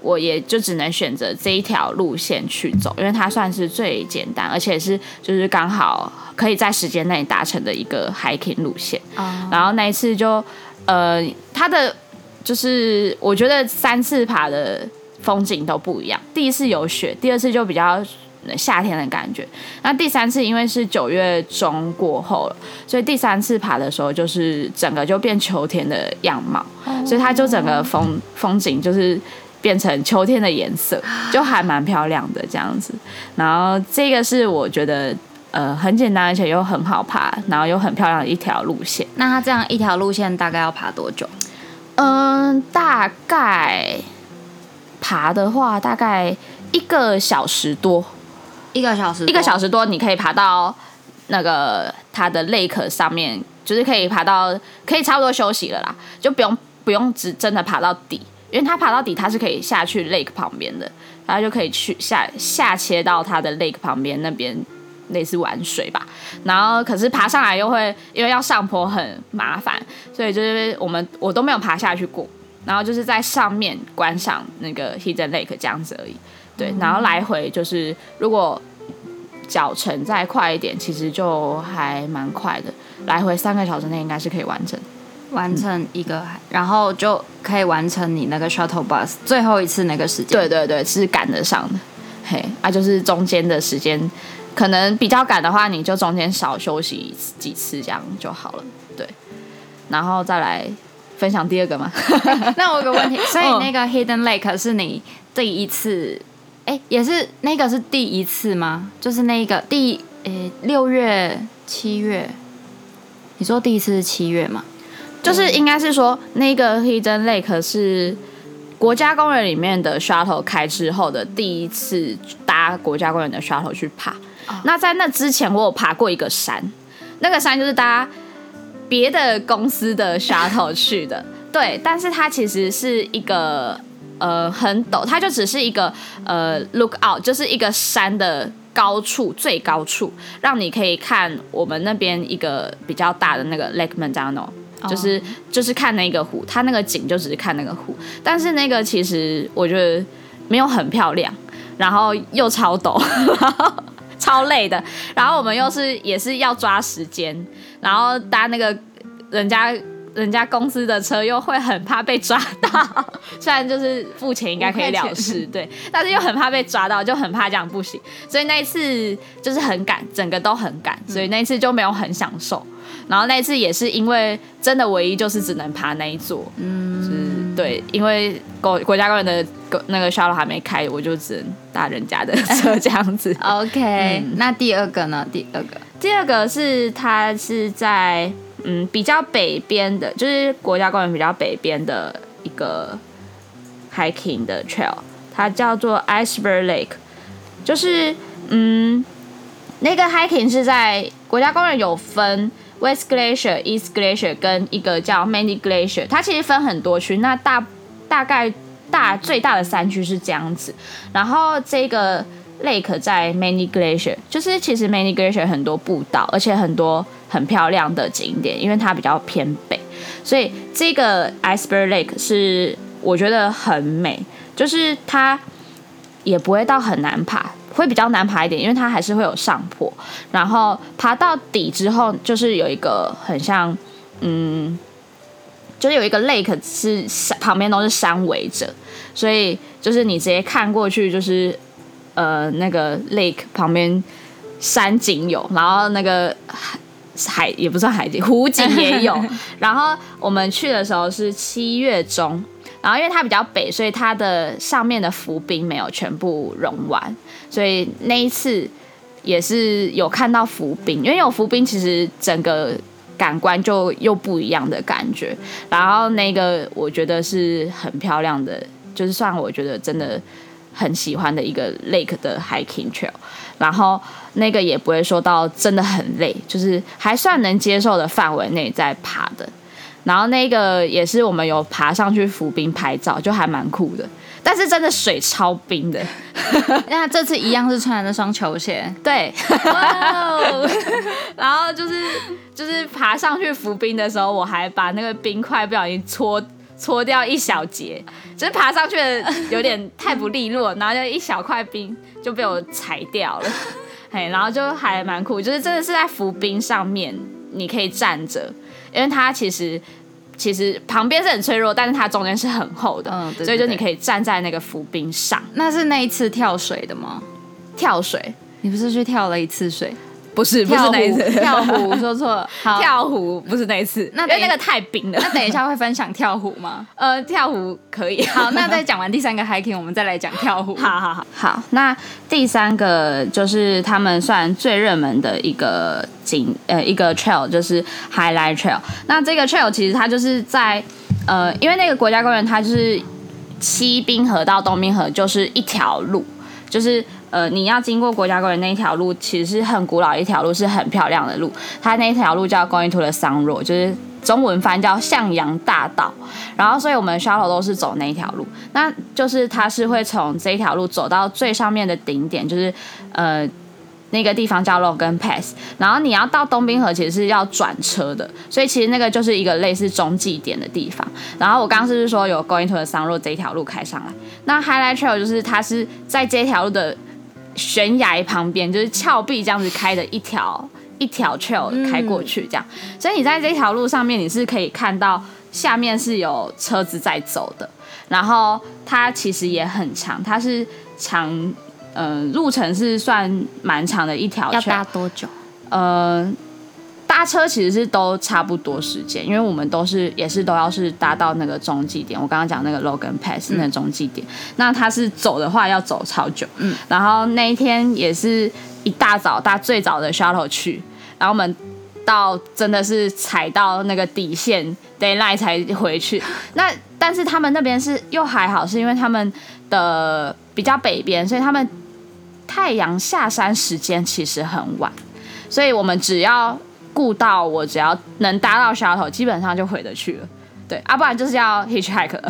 我也就只能选择这一条路线去走，因为它算是最简单，而且是就是刚好可以在时间内达成的一个 hiking 路线。Oh. 然后那一次就，呃，它的就是我觉得三次爬的风景都不一样。第一次有雪，第二次就比较夏天的感觉。那第三次因为是九月中过后了，所以第三次爬的时候就是整个就变秋天的样貌，oh. 所以它就整个风风景就是。变成秋天的颜色，就还蛮漂亮的这样子。然后这个是我觉得呃很简单，而且又很好爬，然后又很漂亮的一条路线。那它这样一条路线大概要爬多久？嗯，大概爬的话大概一个小时多，一个小时一个小时多，你可以爬到那个它的 lake 上面，就是可以爬到可以差不多休息了啦，就不用不用只真的爬到底。因为它爬到底，它是可以下去 lake 旁边的，然后就可以去下下切到它的 lake 旁边那边类似玩水吧。然后可是爬上来又会因为要上坡很麻烦，所以就是我们我都没有爬下去过。然后就是在上面观赏那个 hidden lake 这样子而已。对，然后来回就是如果脚程再快一点，其实就还蛮快的，来回三个小时内应该是可以完成。完成一个，然后就可以完成你那个 shuttle bus 最后一次那个时间。对对对，是赶得上的。嘿，啊，就是中间的时间，可能比较赶的话，你就中间少休息几次这样就好了。对，然后再来分享第二个嘛？那我有个问题，所以那个 Hidden Lake 是你第一次，哎、欸，也是那个是第一次吗？就是那个第呃六月七月，你说第一次是七月吗？就是应该是说那个 Hidden Lake 是国家公园里面的 shuttle 开之后的第一次搭国家公园的 shuttle 去爬。Oh. 那在那之前，我有爬过一个山，那个山就是搭别的公司的 shuttle 去的。对，但是它其实是一个呃很陡，它就只是一个呃 look out，就是一个山的高处最高处，让你可以看我们那边一个比较大的那个 Lake Magino。就是、oh. 就是看那个湖，它那个景就只是看那个湖，但是那个其实我觉得没有很漂亮，然后又超陡，超累的，然后我们又是也是要抓时间，然后搭那个人家人家公司的车又会很怕被抓到，虽然就是付钱应该可以了事，对，但是又很怕被抓到，就很怕这样不行，所以那一次就是很赶，整个都很赶，所以那一次就没有很享受。然后那次也是因为真的唯一就是只能爬那一座，嗯，就是对，因为国国家公园的那个 shuttle 还没开，我就只能搭人家的车这样子。OK，嗯，那第二个呢？第二个，第二个是它是在嗯比较北边的，就是国家公园比较北边的一个 hiking 的 trail，它叫做 Iceberg Lake，就是嗯那个 hiking 是在国家公园有分。West Glacier、East Glacier 跟一个叫 Many Glacier，它其实分很多区。那大大概大最大的山区是这样子。然后这个 Lake 在 Many Glacier，就是其实 Many Glacier 很多步道，而且很多很漂亮的景点，因为它比较偏北，所以这个 Iceberg Lake 是我觉得很美，就是它也不会到很难爬。会比较难爬一点，因为它还是会有上坡。然后爬到底之后，就是有一个很像，嗯，就是有一个 lake 是山旁边都是山围着，所以就是你直接看过去，就是呃那个 lake 旁边山景有，然后那个海海也不算海景，湖景也有。然后我们去的时候是七月中。然后因为它比较北，所以它的上面的浮冰没有全部融完，所以那一次也是有看到浮冰。因为有浮冰，其实整个感官就又不一样的感觉。然后那个我觉得是很漂亮的，就是算我觉得真的很喜欢的一个 lake 的 hiking trail。然后那个也不会说到真的很累，就是还算能接受的范围内在爬的。然后那个也是我们有爬上去浮冰拍照，就还蛮酷的。但是真的水超冰的。那这次一样是穿那双球鞋，对。Wow 然后就是就是爬上去浮冰的时候，我还把那个冰块不小心搓搓掉一小截，就是爬上去的有点太不利落，然后就一小块冰就被我踩掉了。嘿，然后就还蛮酷，就是真的是在浮冰上面，你可以站着。因为它其实其实旁边是很脆弱，但是它中间是很厚的，嗯，对对对，所以就你可以站在那个浮冰上。那是那一次跳水的吗？跳水？你不是去跳了一次水？不是，不是那一次跳湖，说错了。好，跳湖不是那一次，那因为那个太冰了。那等一下会分享跳湖吗？呃，跳湖可以。好，那再讲完第三个 hiking，我们再来讲跳湖。好好好，好。那第三个就是他们算最热门的一个景，呃，一个 trail 就是 Highlight Trail。那这个 trail 其实它就是在呃，因为那个国家公园它就是西滨河到东滨河就是一条路，就是。呃，你要经过国家公园那一条路，其实是很古老一条路，是很漂亮的路。它那一条路叫 Going to the Sun Road，就是中文翻叫向阳大道。然后，所以我们 shuttle 都是走那一条路。那就是它是会从这一条路走到最上面的顶点，就是呃那个地方叫 Logan Pass。然后你要到东滨河，其实是要转车的。所以其实那个就是一个类似中继点的地方。然后我刚刚是不是说有 Going to the Sun Road 这一条路开上来？那 Highlight Trail 就是它是在这条路的。悬崖旁边就是峭壁这样子开的一条一条 trail 开过去这样，所以你在这条路上面你是可以看到下面是有车子在走的，然后它其实也很长，它是长嗯、呃，路程是算蛮长的一条。要搭多久？呃，搭车其实是都差不多时间，因为我们都是也是都要是搭到那个中继点。我刚刚讲那个 Logan Pass 那个中继点，嗯、那他是走的话要走超久。嗯，然后那一天也是一大早搭最早的 shuttle 去，然后我们到真的是踩到那个底线 daylight 才回去。那但是他们那边是又还好，是因为他们的比较北边，所以他们太阳下山时间其实很晚，所以我们只要顾到我只要能搭到 shuttle，基本上就回得去了。对，啊，不然就是要 hitchhike。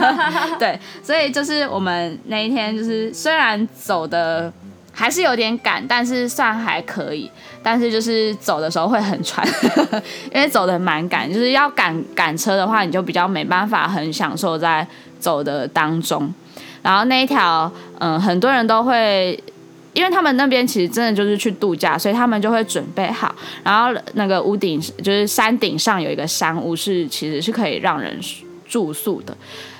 对，所以就是我们那一天就是虽然走的还是有点赶，但是算还可以。但是就是走的时候会很喘，因为走的蛮赶，就是要赶赶车的话，你就比较没办法很享受在走的当中。然后那一条，嗯，很多人都会，因为他们那边其实真的就是去度假，所以他们就会准备好。然后那个屋顶就是山顶上有一个山屋，是其实是可以让人住宿的。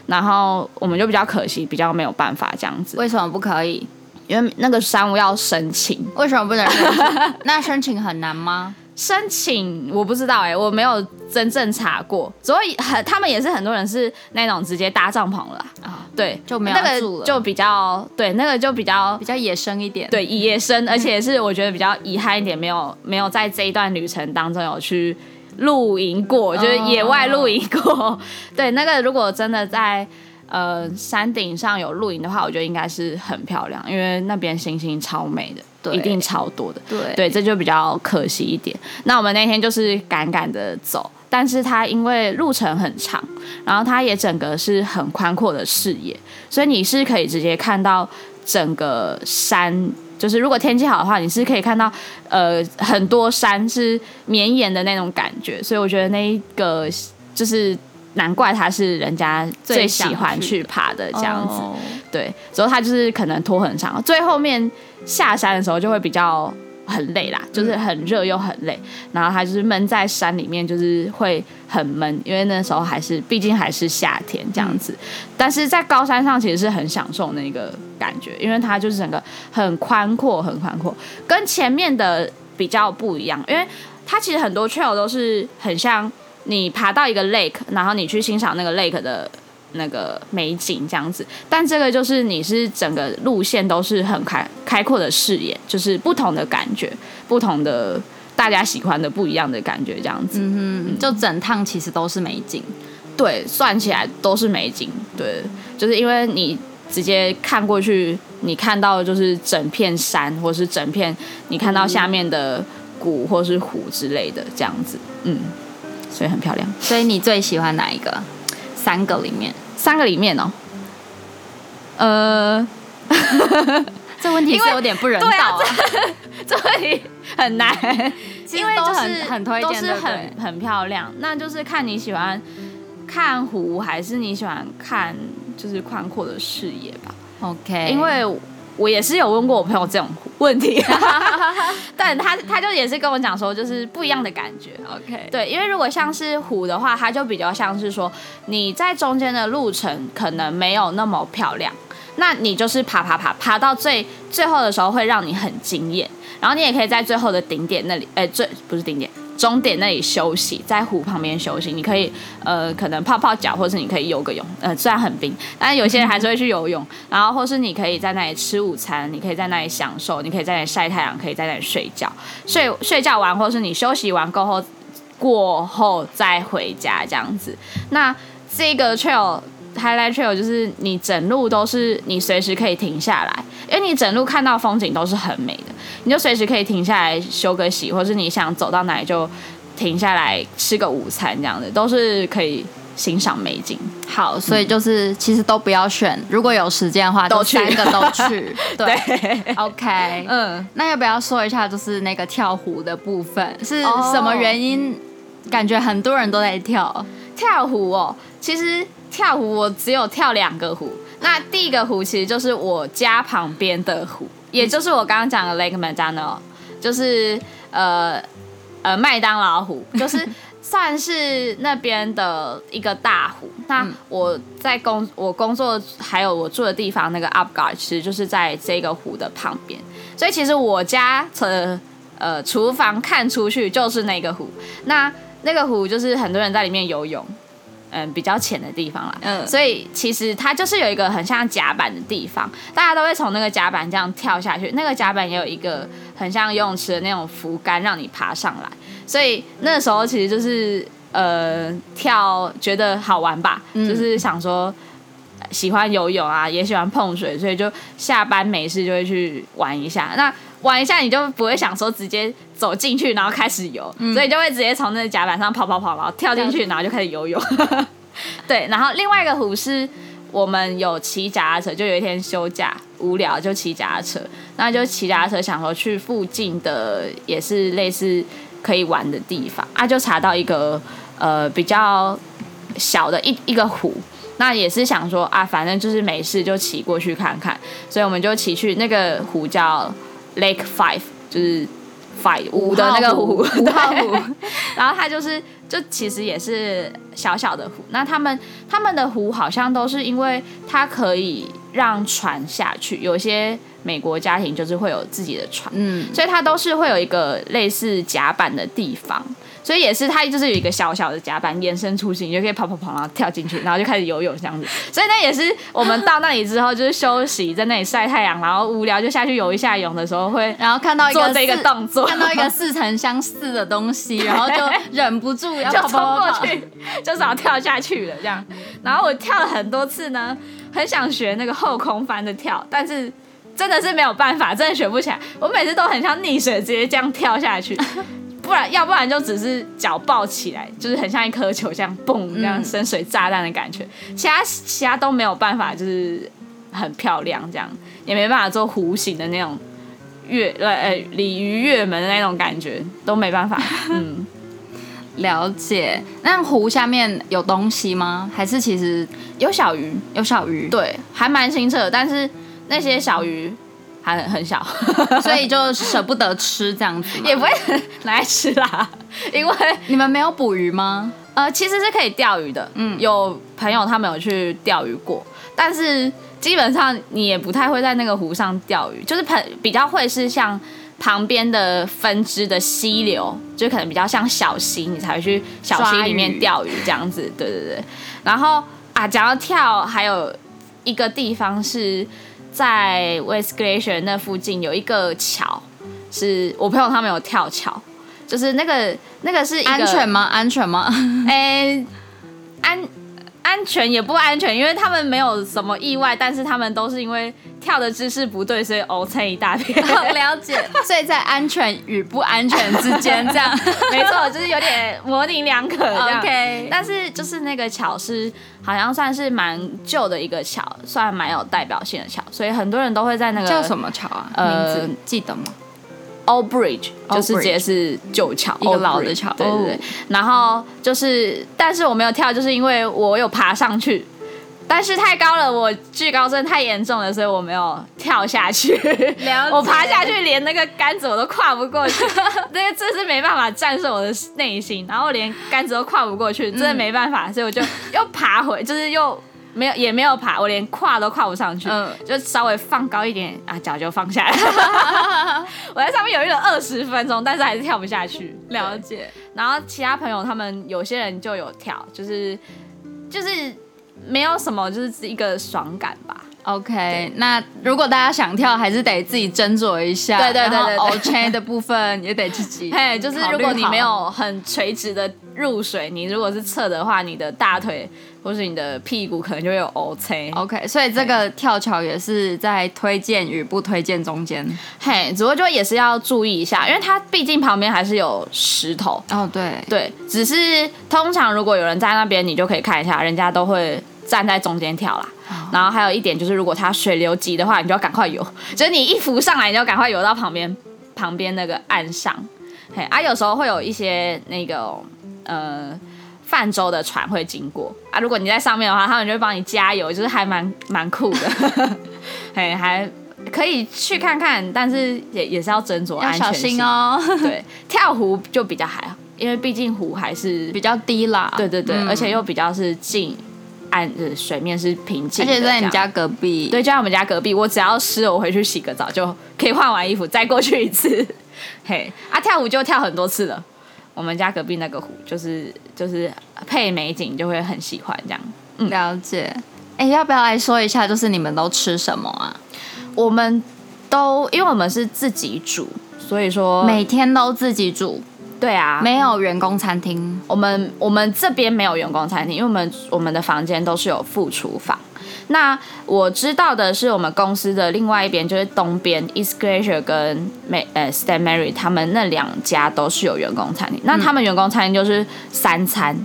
然后我们就比较可惜，比较没有办法这样子。为什么不可以？因为那个山屋要申请，为什么不能申请？那申请很难吗？申请我不知道哎、欸，我没有真正查过。所以很，他们也是很多人是那种直接搭帐篷了啊。对，就没有那个就比较对，那个就比较比较野生一点。对，野生，而且是我觉得比较遗憾一点，没有没有在这一段旅程当中有去露营过，就是野外露营过。Oh. 对，那个如果真的在。呃，山顶上有露营的话，我觉得应该是很漂亮，因为那边星星超美的，对，一定超多的。对，对，这就比较可惜一点。那我们那天就是赶赶的走，但是它因为路程很长，然后它也整个是很宽阔的视野，所以你是可以直接看到整个山。就是如果天气好的话，你是可以看到呃很多山是绵延的那种感觉，所以我觉得那一个就是。难怪他是人家最喜欢去爬的这样子，对。之后他就是可能拖很长，最后面下山的时候就会比较很累啦，就是很热又很累。然后他就是闷在山里面，就是会很闷，因为那时候还是毕竟还是夏天这样子。但是在高山上其实是很享受那个感觉，因为它就是整个很宽阔，很宽阔，跟前面的比较不一样，因为它其实很多 trail 都是很像。你爬到一个 lake，然后你去欣赏那个 lake 的那个美景，这样子。但这个就是你是整个路线都是很开开阔的视野，就是不同的感觉，不同的大家喜欢的不一样的感觉，这样子。嗯哼，就整趟其实都是美景。对，算起来都是美景。对，就是因为你直接看过去，你看到的就是整片山，或是整片你看到下面的谷或是湖之类的，这样子。嗯。所以很漂亮。所以你最喜欢哪一个？三个里面，三个里面哦。呃，这问题是有点不人道啊。啊 这问题很难，因为就是很很推荐，都是很很漂亮。那就是看你喜欢看湖，还是你喜欢看就是宽阔的视野吧。OK，因为。我也是有问过我朋友这种问题，但他他就也是跟我讲说，就是不一样的感觉。OK，对，因为如果像是湖的话，它就比较像是说你在中间的路程可能没有那么漂亮，那你就是爬爬爬爬到最最后的时候会让你很惊艳，然后你也可以在最后的顶点那里，哎，最不是顶点。终点那里休息，在湖旁边休息，你可以呃，可能泡泡脚，或是你可以游个泳，呃，虽然很冰，但是有些人还是会去游泳。然后或是你可以在那里吃午餐，你可以在那里享受，你可以在那里晒太阳，可以在那里睡觉，睡睡觉完，或是你休息完过后过后再回家这样子。那这个 trail highlight trail 就是你整路都是你随时可以停下来，因为你整路看到风景都是很美的。你就随时可以停下来休个息，或是你想走到哪里就停下来吃个午餐，这样的都是可以欣赏美景。好，所以就是其实都不要选，如果有时间的话，都三个都去。对，对，OK，嗯，那要不要说一下，就是那个跳湖的部分是什么原因？感觉很多人都在跳跳湖哦。其实跳湖我只有跳两个湖，那第一个湖其实就是我家旁边的湖。也就是我刚刚讲的 Lake McDonald，就是呃呃麦当劳湖，就是算是那边的一个大湖。那我在工我工作还有我住的地方那个 UpGard 其实就是在这个湖的旁边，所以其实我家从呃厨房看出去就是那个湖。那那个湖就是很多人在里面游泳。嗯，比较浅的地方啦，嗯，所以其实它就是有一个很像甲板的地方，大家都会从那个甲板这样跳下去。那个甲板也有一个很像游泳池的那种扶杆，让你爬上来。所以那时候其实就是呃跳，觉得好玩吧，嗯，就是想说喜欢游泳啊，也喜欢碰水，所以就下班没事就会去玩一下。那玩一下，你就不会想说直接走进去，然后开始游，嗯、所以就会直接从那个甲板上跑跑跑，然后跳进去，然后就开始游泳。对，然后另外一个湖是我们有骑脚踏车，就有一天休假无聊就骑脚踏车，那就骑脚踏车想说去附近的也是类似可以玩的地方啊，就查到一个呃比较小的一一个湖，那也是想说啊，反正就是没事就骑过去看看，所以我们就骑去那个湖叫。Lake Five 就是 Five 五的那个湖，五号湖，然后它就是就其实也是小小的湖。那他们他们的湖好像都是因为它可以让船下去，有些美国家庭就是会有自己的船，嗯，所以它都是会有一个类似甲板的地方。所以也是，它就是有一个小小的甲板延伸出去，你就可以跑跑跑，然后跳进去，然后就开始游泳这样子。所以那也是我们到那里之后，就是休息，在那里晒太阳，然后无聊就下去游一下泳的时候，会然后看到一个做这个动作，看到一个似曾相似的东西，然后就忍不住要 就冲过去，就想跳下去了这样。然后我跳了很多次呢，很想学那个后空翻的跳，但是真的是没有办法，真的学不起来。我每次都很像溺水，直接这样跳下去。不然，要不然就只是脚抱起来，就是很像一颗球这样蹦，这样深水炸弹的感觉。嗯、其他其他都没有办法，就是很漂亮，这样也没办法做弧形的那种跃呃鲤鱼跃门的那种感觉，都没办法。嗯，了解。那湖下面有东西吗？还是其实有小鱼？有小鱼？对，还蛮清澈的，但是那些小鱼。还很很小，所以就舍不得吃这样子，也不会拿来吃啦。因为你们没有捕鱼吗？呃，其实是可以钓鱼的。嗯，有朋友他们有去钓鱼过，但是基本上你也不太会在那个湖上钓鱼，就是比较会是像旁边的分支的溪流，就可能比较像小溪，你才会去小溪里面钓鱼这样子。对对对。然后啊，讲到跳，还有一个地方是。在 West Glacier 那附近有一个桥，是我朋友他们有跳桥，就是那个那个是安全吗？安全吗？哎、欸，安安全也不安全，因为他们没有什么意外，但是他们都是因为跳的姿势不对，所以凹成一大片。好 了解，所以在安全与不安全之间，这样 没错，就是有点模棱两可。OK，但是就是那个桥是。好像算是蛮旧的一个桥，算蛮有代表性的桥，所以很多人都会在那个叫什么桥啊？呃，名字记得吗？Old Bridge 就是直接是旧桥，一个老的桥，对对对。然后就是，但是我没有跳，就是因为我有爬上去。但是太高了，我惧高症太严重了，所以我没有跳下去。我爬下去连那个杆子我都跨不过去，那个真是没办法战胜我的内心。然后连杆子都跨不过去，真的没办法，嗯、所以我就又爬回，就是又没有也没有爬，我连跨都跨不上去，嗯、就稍微放高一点啊，脚就放下来。我在上面犹豫了二十分钟，但是还是跳不下去。了解。然后其他朋友他们有些人就有跳，就是就是。没有什么，就是一个爽感吧。OK，那如果大家想跳，还是得自己斟酌一下。对对对对，OK 的部分也得自己。嘿，就是如果你没有很垂直的入水，你如果是侧的话，你的大腿或是你的屁股可能就会有 OK。OK，所以这个跳桥也是在推荐与不推荐中间。嘿，只不过就也是要注意一下，因为它毕竟旁边还是有石头。哦，对对，只是通常如果有人在那边，你就可以看一下，人家都会。站在中间跳啦，然后还有一点就是，如果它水流急的话，你就要赶快游。就是你一浮上来，你就赶快游到旁边旁边那个岸上。嘿，啊，有时候会有一些那个呃泛舟的船会经过啊。如果你在上面的话，他们就会帮你加油，就是还蛮蛮酷的。嘿，还可以去看看，但是也也是要斟酌安全要小心哦。对，跳湖就比较还好。因为毕竟湖还是比较低啦。对对对，嗯、而且又比较是近岸的水面是平静，而且在你家隔壁。对，就在我们家隔壁。我只要湿了，我回去洗个澡就可以换完衣服再过去一次。嘿，啊，跳舞就跳很多次了。我们家隔壁那个湖就是就是配美景，就会很喜欢这样。嗯、了解。哎，要不要来说一下，就是你们都吃什么啊？我们都因为我们是自己煮，所以说每天都自己煮。对啊，没有员工餐厅。我们我们这边没有员工餐厅，因为我们我们的房间都是有副厨房。那我知道的是，我们公司的另外一边就是东边，East Glacier 跟美呃 Stan Mary 他们那两家都是有员工餐厅。嗯、那他们员工餐厅就是三餐，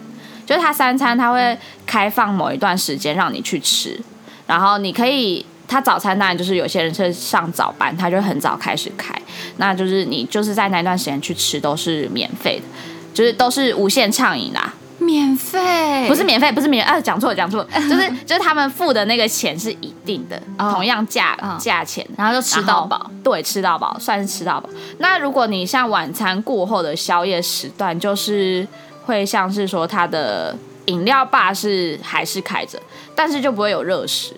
就是他三餐他会开放某一段时间让你去吃，然后你可以。他早餐当然就是有些人是上早班，他就很早开始开，那就是你就是在那段时间去吃都是免费的，就是都是无限畅饮啦。免费？不是免费，不是免费，啊，讲错了，讲错了，就 是就是他们付的那个钱是一定的，哦、同样价价、哦、钱，然后就吃到饱，对，吃到饱，算是吃到饱。那如果你像晚餐过后的宵夜时段，就是会像是说它的饮料吧是还是开着，但是就不会有热食。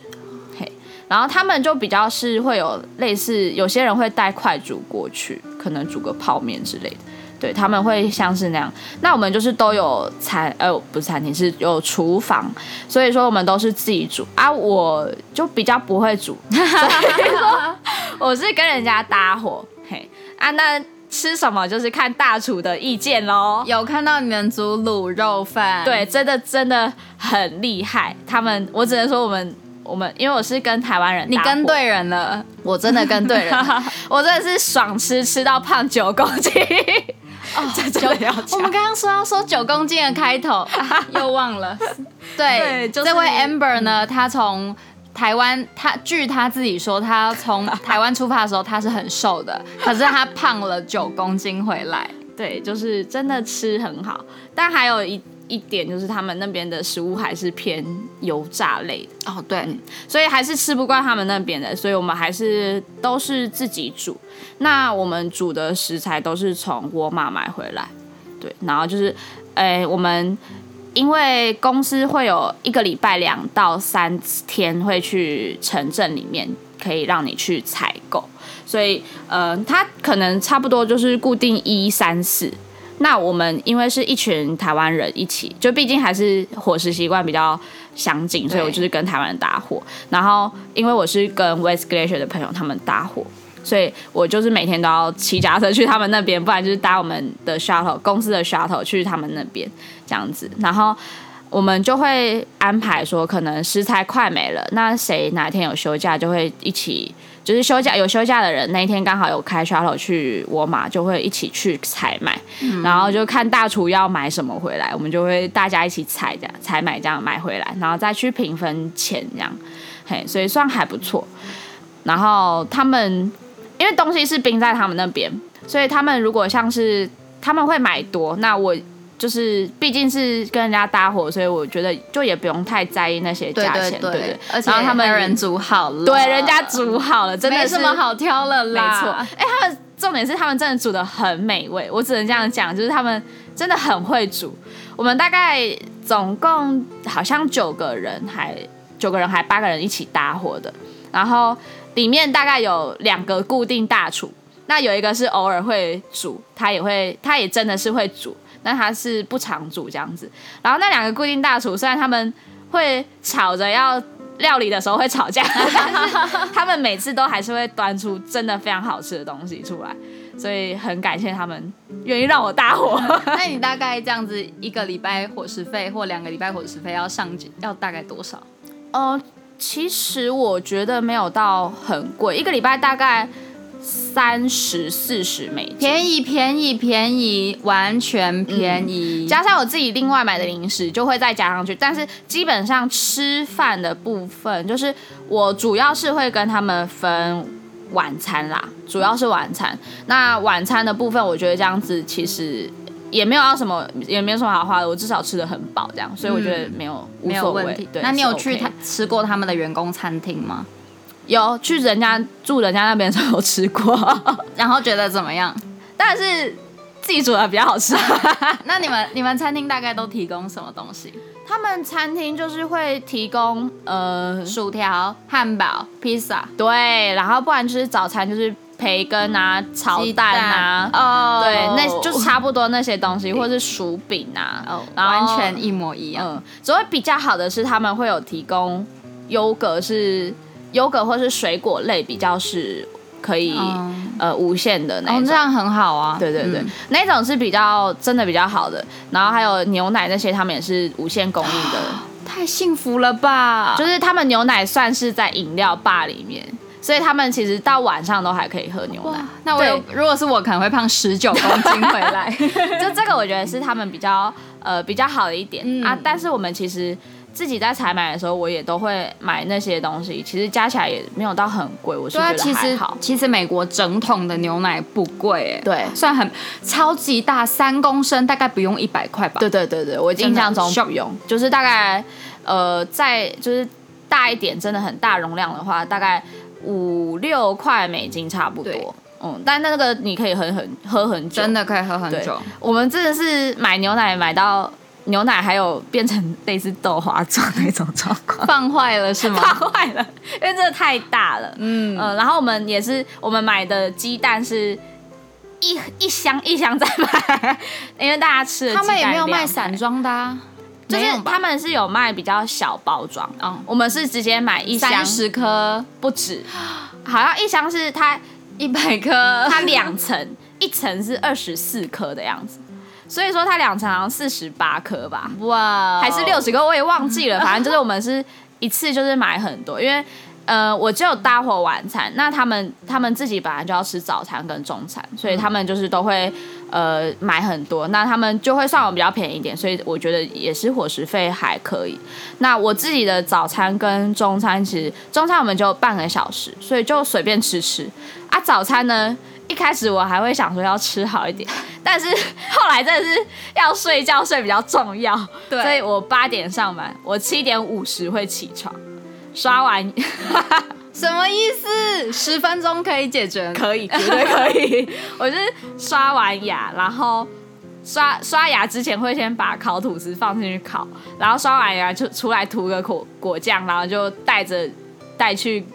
然后他们就比较是会有类似，有些人会带快煮过去，可能煮个泡面之类的。对，他们会像是那样。那我们就是都有餐，呃，不是餐厅，是有厨房，所以说我们都是自己煮啊。我就比较不会煮，所以说我是跟人家搭伙。嘿啊，那吃什么就是看大厨的意见喽。有看到你们煮卤肉饭，对，真的真的很厉害。他们，我只能说我们。我们因为我是跟台湾人，你跟对人了，我真的跟对人了，我真的是爽吃吃到胖九公斤。哦，九，我们刚刚说要说九公斤的开头，又忘了。对，对就是、这位 Amber 呢，他从台湾，他据他自己说，他从台湾出发的时候他是很瘦的，可是他胖了九公斤回来。对，就是真的吃很好，但还有一。一点就是他们那边的食物还是偏油炸类的哦，对、嗯，所以还是吃不惯他们那边的，所以我们还是都是自己煮。那我们煮的食材都是从沃尔玛买回来，对，然后就是，哎，我们因为公司会有一个礼拜两到三天会去城镇里面，可以让你去采购，所以，呃，它可能差不多就是固定一三四。那我们因为是一群台湾人一起，就毕竟还是伙食习惯比较相近，所以我就是跟台湾人搭伙。然后因为我是跟 West Glacier 的朋友他们搭伙，所以我就是每天都要骑脚踏车去他们那边，不然就是搭我们的 shuttle 公司的 shuttle 去他们那边这样子。然后我们就会安排说，可能食材快没了，那谁哪天有休假就会一起。就是休假有休假的人，那一天刚好有开 shuttle 去沃尔玛，就会一起去采买，嗯、然后就看大厨要买什么回来，我们就会大家一起采这样采买这样买回来，然后再去平分钱这样，嘿，所以算还不错。然后他们因为东西是冰在他们那边，所以他们如果像是他们会买多，那我。就是毕竟是跟人家搭伙，所以我觉得就也不用太在意那些价钱，对对对。而且他们人煮好了，对，人家煮好了，真的是没什么好挑了啦。没错，哎，他们重点是他们真的煮的很美味，我只能这样讲，就是他们真的很会煮。我们大概总共好像九个人还，还九个人还八个人一起搭伙的，然后里面大概有两个固定大厨，那有一个是偶尔会煮，他也会，他也真的是会煮。但他是不常煮这样子，然后那两个固定大厨，虽然他们会吵着要料理的时候会吵架，但是他们每次都还是会端出真的非常好吃的东西出来，所以很感谢他们愿意让我搭伙。那你大概这样子一个礼拜伙食费或两个礼拜伙食费要上要大概多少？哦、呃，其实我觉得没有到很贵，一个礼拜大概。三十四十美金，便宜便宜便宜，完全便宜。嗯，加上我自己另外买的零食，就会再加上去。但是基本上吃饭的部分，就是我主要是会跟他们分晚餐啦，主要是晚餐。那晚餐的部分，我觉得这样子其实也没有要什么，也没有什么好花的。我至少吃的很饱，这样，所以我觉得没有无所谓。那你有去他吃过他们的员工餐厅吗？有去人家住人家那边的时候吃过，然后觉得怎么样？但是自己煮的比较好吃。那你们你们餐厅大概都提供什么东西？他们餐厅就是会提供呃薯条、汉堡、披萨，对，然后不然就是早餐就是培根啊、炒蛋啊，哦，对，那就差不多那些东西，或者是薯饼啊，哦，完全一模一样。嗯，只会比较好的是他们会有提供优格，是优格或是水果类比较是。可以、嗯、呃无限的那种，哦，这样很好啊。对对对，嗯、那种是比较真的比较好的。然后还有牛奶那些，他们也是无限供应的。太幸福了吧！就是他们牛奶算是在饮料吧里面，所以他们其实到晚上都还可以喝牛奶。那我有，如果是我，可能会胖十九公斤回来。就这个，我觉得是他们比较呃比较好的一点、嗯、啊。但是我们其实。自己在采买的时候，我也都会买那些东西。其实加起来也没有到很贵，我是觉得还好。其实，其实美国整桶的牛奶不贵，哎，对，算很超级大，三公升大概不用一百块吧？对对对对，我印象中不用，就是大概呃，在就是大一点，真的很大容量的话，大概五六块美金差不多。嗯，但那个你可以很很喝很久，真的可以喝很久。我们真的是买牛奶买到。牛奶还有变成类似豆花状那种状况，放坏了是吗？放坏了，因为真的太大了。嗯嗯，然后我们也是，我们买的鸡蛋是一一箱一箱在买，因为大家吃的。他们也没有卖散装的啊，就是他们是有卖比较小包装。嗯，我们是直接买一箱十颗不止，好像一箱是它一百颗，它两层，一层是二十四颗的样子。所以说它两层好像四十八颗吧，哇还是六十颗，我也忘记了。反正就是我们是一次就是买很多，因为呃我只有搭伙晚餐，那他们他们自己本来就要吃早餐跟中餐，所以他们就是都会呃买很多，那他们就会算我比较便宜一点，所以我觉得也是伙食费还可以。那我自己的早餐跟中餐其实中餐我们就半个小时，所以就随便吃吃啊。早餐呢？一开始我还会想说要吃好一点，但是后来真的是要睡觉睡比较重要，对，所以我八点上班，我七点五十会起床，刷完，什么意思？十分钟可以解决？可以，绝对可以。我就是刷完牙，然后刷刷牙之前会先把烤吐司放进去烤，然后刷完牙就出来涂个果果酱，然后就带着带去。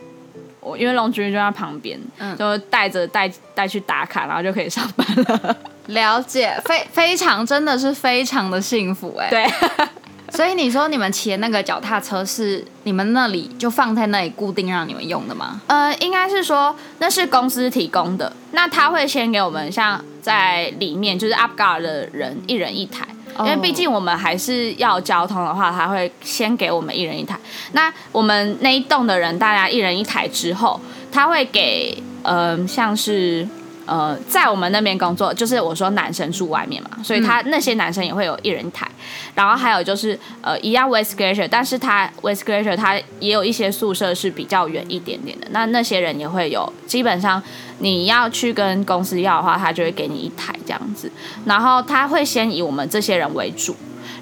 我因为龙君就在旁边，嗯，就带着带带去打卡，然后就可以上班了。了解，非非常真的是非常的幸福哎。对，所以你说你们骑的那个脚踏车是你们那里就放在那里固定让你们用的吗？呃，应该是说那是公司提供的，那他会先给我们像在里面就是 UpGuard 的人一人一台。因为毕竟我们还是要交通的话，他会先给我们一人一台。那我们那一栋的人，大家一人一台之后，他会给，嗯、呃，像是。呃，在我们那边工作，就是我说男生住外面嘛，所以他那些男生也会有一人一台，然后还有就是呃，一样 West Glacier，但是他 West Glacier 他也有一些宿舍是比较远一点点的，那那些人也会有，基本上你要去跟公司要的话，他就会给你一台这样子，然后他会先以我们这些人为主，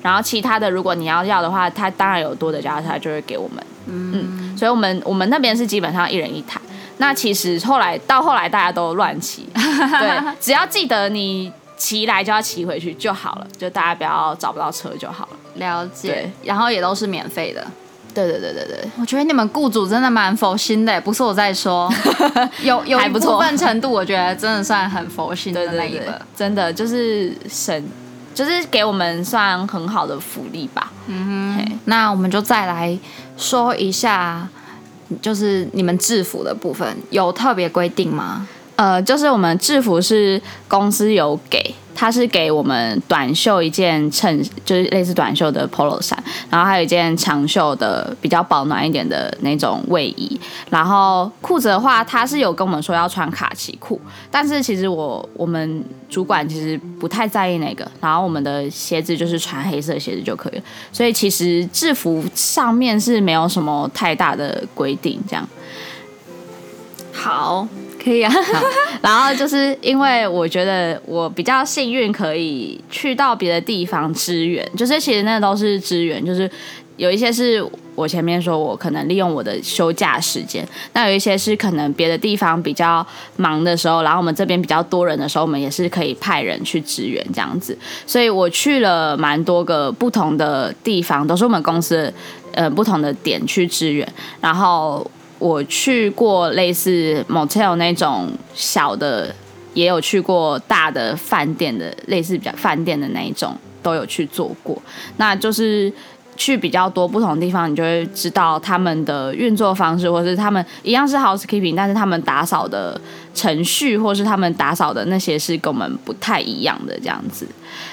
然后其他的如果你要要的话，他当然有多的加他就会给我们，嗯，所以我们我们那边是基本上一人一台。那其实后来到后来大家都乱骑，对，只要记得你骑来就要骑回去就好了，就大家不要找不到车就好了。了解，然后也都是免费的。对对对对对，我觉得你们雇主真的蛮佛心的，不是我在说，有有一部分程度，我觉得真的算很佛心的那一个，真的就是省，就是给我们算很好的福利吧。嗯哼，那我们就再来说一下。就是你们制服的部分有特别规定吗？呃，就是我们制服是公司有给。它是给我们短袖一件衬，就是类似短袖的 polo 衫，然后还有一件长袖的比较保暖一点的那种卫衣。然后裤子的话，他是有跟我们说要穿卡其裤，但是其实我我们主管其实不太在意那个。然后我们的鞋子就是穿黑色鞋子就可以了。所以其实制服上面是没有什么太大的规定，这样。好。可以啊，然后就是因为我觉得我比较幸运，可以去到别的地方支援，就是其实那都是支援，就是有一些是我前面说我可能利用我的休假时间，那有一些是可能别的地方比较忙的时候，然后我们这边比较多人的时候，我们也是可以派人去支援这样子。所以我去了蛮多个不同的地方，都是我们公司呃不同的点去支援。然后我去过类似 motel 那种小的，也有去过大的饭店的，类似比较饭店的那一种。都有去做过，那就是去比较多不同地方，你就会知道他们的运作方式，或是他们一样是 housekeeping，但是他们打扫的程序，或是他们打扫的那些是跟我们不太一样的这样子。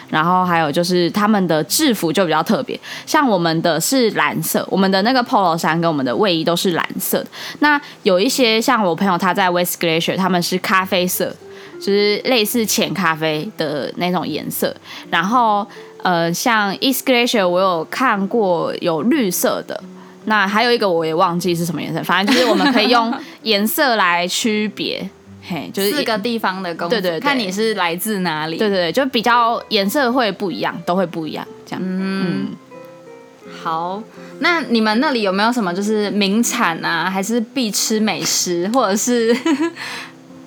然后还有就是他们的制服就比较特别，像我们的是蓝色，我们的那个 polo 衫跟我们的卫衣都是蓝色的。那有一些像我朋友他在 West Glacier，他们是咖啡色。就是类似浅咖啡的那种颜色，然后呃，像 East Glacier 我有看过有绿色的，那还有一个我也忘记是什么颜色，反正就是我们可以用 颜色来区别，嘿，就是四个地方的公司，对，对对，看你是来自哪里，对对对，就比较颜色会不一样，都会不一样，这样，嗯，嗯，好，那你们那里有没有什么就是名产啊，还是必吃美食，或者是？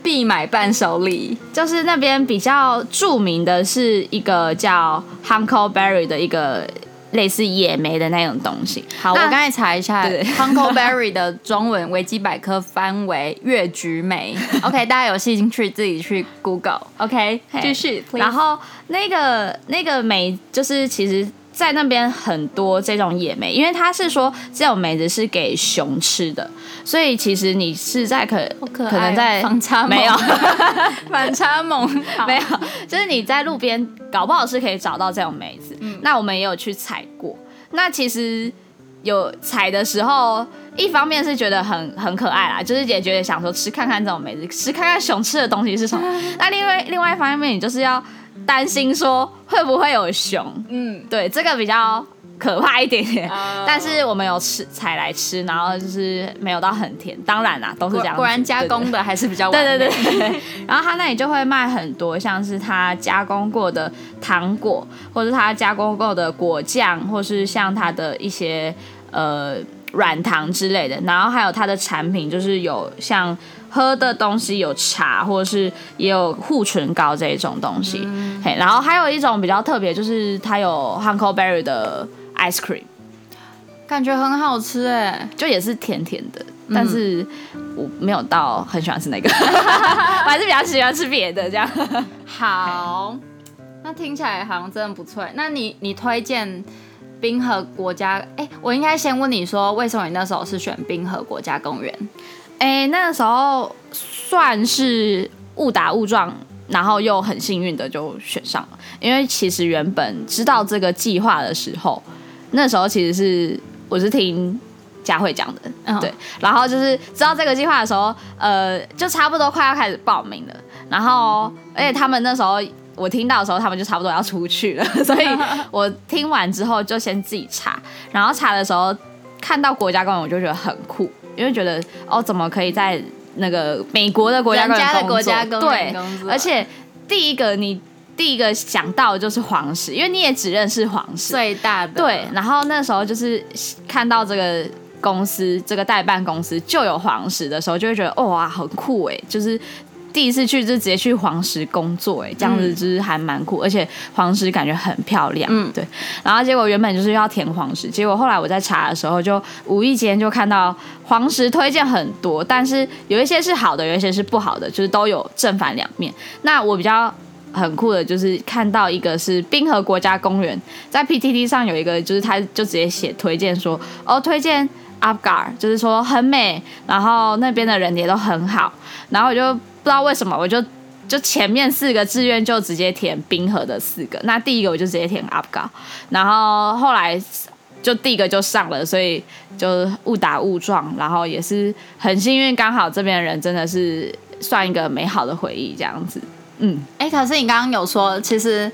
必买伴手礼，就是那边比较著名的是一个叫 Huckleberry 的一个类似野莓的那种东西。好，我刚才查一下，Huckleberry 的中文维基百科翻为月菊莓。OK，大家有兴趣自己去 Google。OK，继续。然后那个那个莓就是其实。在那边很多这种野莓，因为他是说这种梅子是给熊吃的，所以其实你是在可可，可能在反差没有 反差萌没有，就是你在路边搞不好是可以找到这种梅子。嗯，那我们也有去采过。那其实有采的时候，一方面是觉得很很可爱啦，就是也觉得想说吃看看这种梅子，吃看看熊吃的东西是什么。那另外另外一方面，你就是要。担心说会不会有熊？嗯，对，这个比较可怕一点点。Uh, 但是我们有吃采来吃，然后就是没有到很甜。当然啦，都是这样果。果然加工的还是比较对对对对。然后他那里就会卖很多，像是他加工过的糖果，或是他加工过的果酱，或是像他的一些呃软糖之类的。然后还有他的产品，就是有像。喝的东西有茶，或者是也有护唇膏这一种东西，嗯、嘿，然后还有一种比较特别，就是它有 Huckleberry 的 ice cream，感觉很好吃哎，就也是甜甜的，嗯、但是我没有到很喜欢吃那个，我还是比较喜欢吃别的这样。好，那听起来好像真的不错。那你你推荐冰河国家？哎，我应该先问你说，为什么你那时候是选冰河国家公园？哎，那个时候算是误打误撞，然后又很幸运的就选上了。因为其实原本知道这个计划的时候，那时候其实是我是听佳慧讲的，嗯、对。然后就是知道这个计划的时候，呃，就差不多快要开始报名了。然后，而且他们那时候我听到的时候，他们就差不多要出去了，所以 我听完之后就先自己查。然后查的时候看到国家公园，我就觉得很酷。因为觉得哦，怎么可以在那个美国的国家工作？对，而且第一个你第一个想到的就是黄石，因为你也只认识黄石最大的。对，然后那时候就是看到这个公司这个代办公司就有黄石的时候，就会觉得哦哇，很酷哎，就是。第一次去就直接去黄石工作，哎，这样子就是还蛮酷，嗯、而且黄石感觉很漂亮，嗯，对。然后结果原本就是要填黄石，结果后来我在查的时候，就无意间就看到黄石推荐很多，但是有一些是好的，有一些是不好的，就是都有正反两面。那我比较很酷的就是看到一个是冰河国家公园，在 PTT 上有一个，就是他就直接写推荐说，哦，推荐 UPGAR，就是说很美，然后那边的人也都很好，然后我就。不知道为什么，我就就前面四个志愿就直接填冰河的四个。那第一个我就直接填 UPG，然后后来就第一个就上了，所以就误打误撞，然后也是很幸运，刚好这边人真的是算一个美好的回忆这样子。嗯，哎、可是你刚刚有说，其实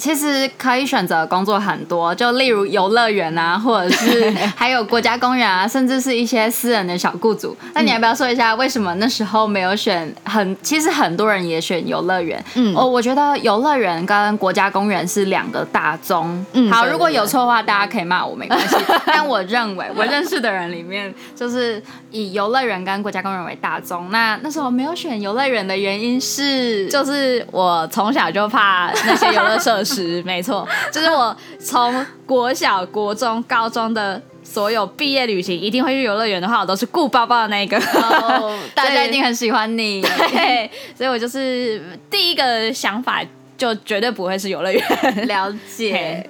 其实可以选择的工作很多，就例如游乐园啊，或者是还有国家公园啊，甚至是一些私人的小雇主。那你要不要说一下为什么那时候没有选很？很其实很多人也选游乐园。嗯，我我觉得游乐园跟国家公园是两个大宗。嗯，好，如果有错的话，大家可以骂我没关系。但我认为我认识的人里面，就是以游乐园跟国家公园为大宗。那那时候没有选游乐园的原因是，就是我从小就怕那些游乐设施。是 没错，就是我从国小、国中、高中的所有毕业旅行，一定会去游乐园的话，我都是顾包包的那一个。Oh, 大家一定很喜欢你，对，所以我就是第一个想法就绝对不会是游乐园。了解。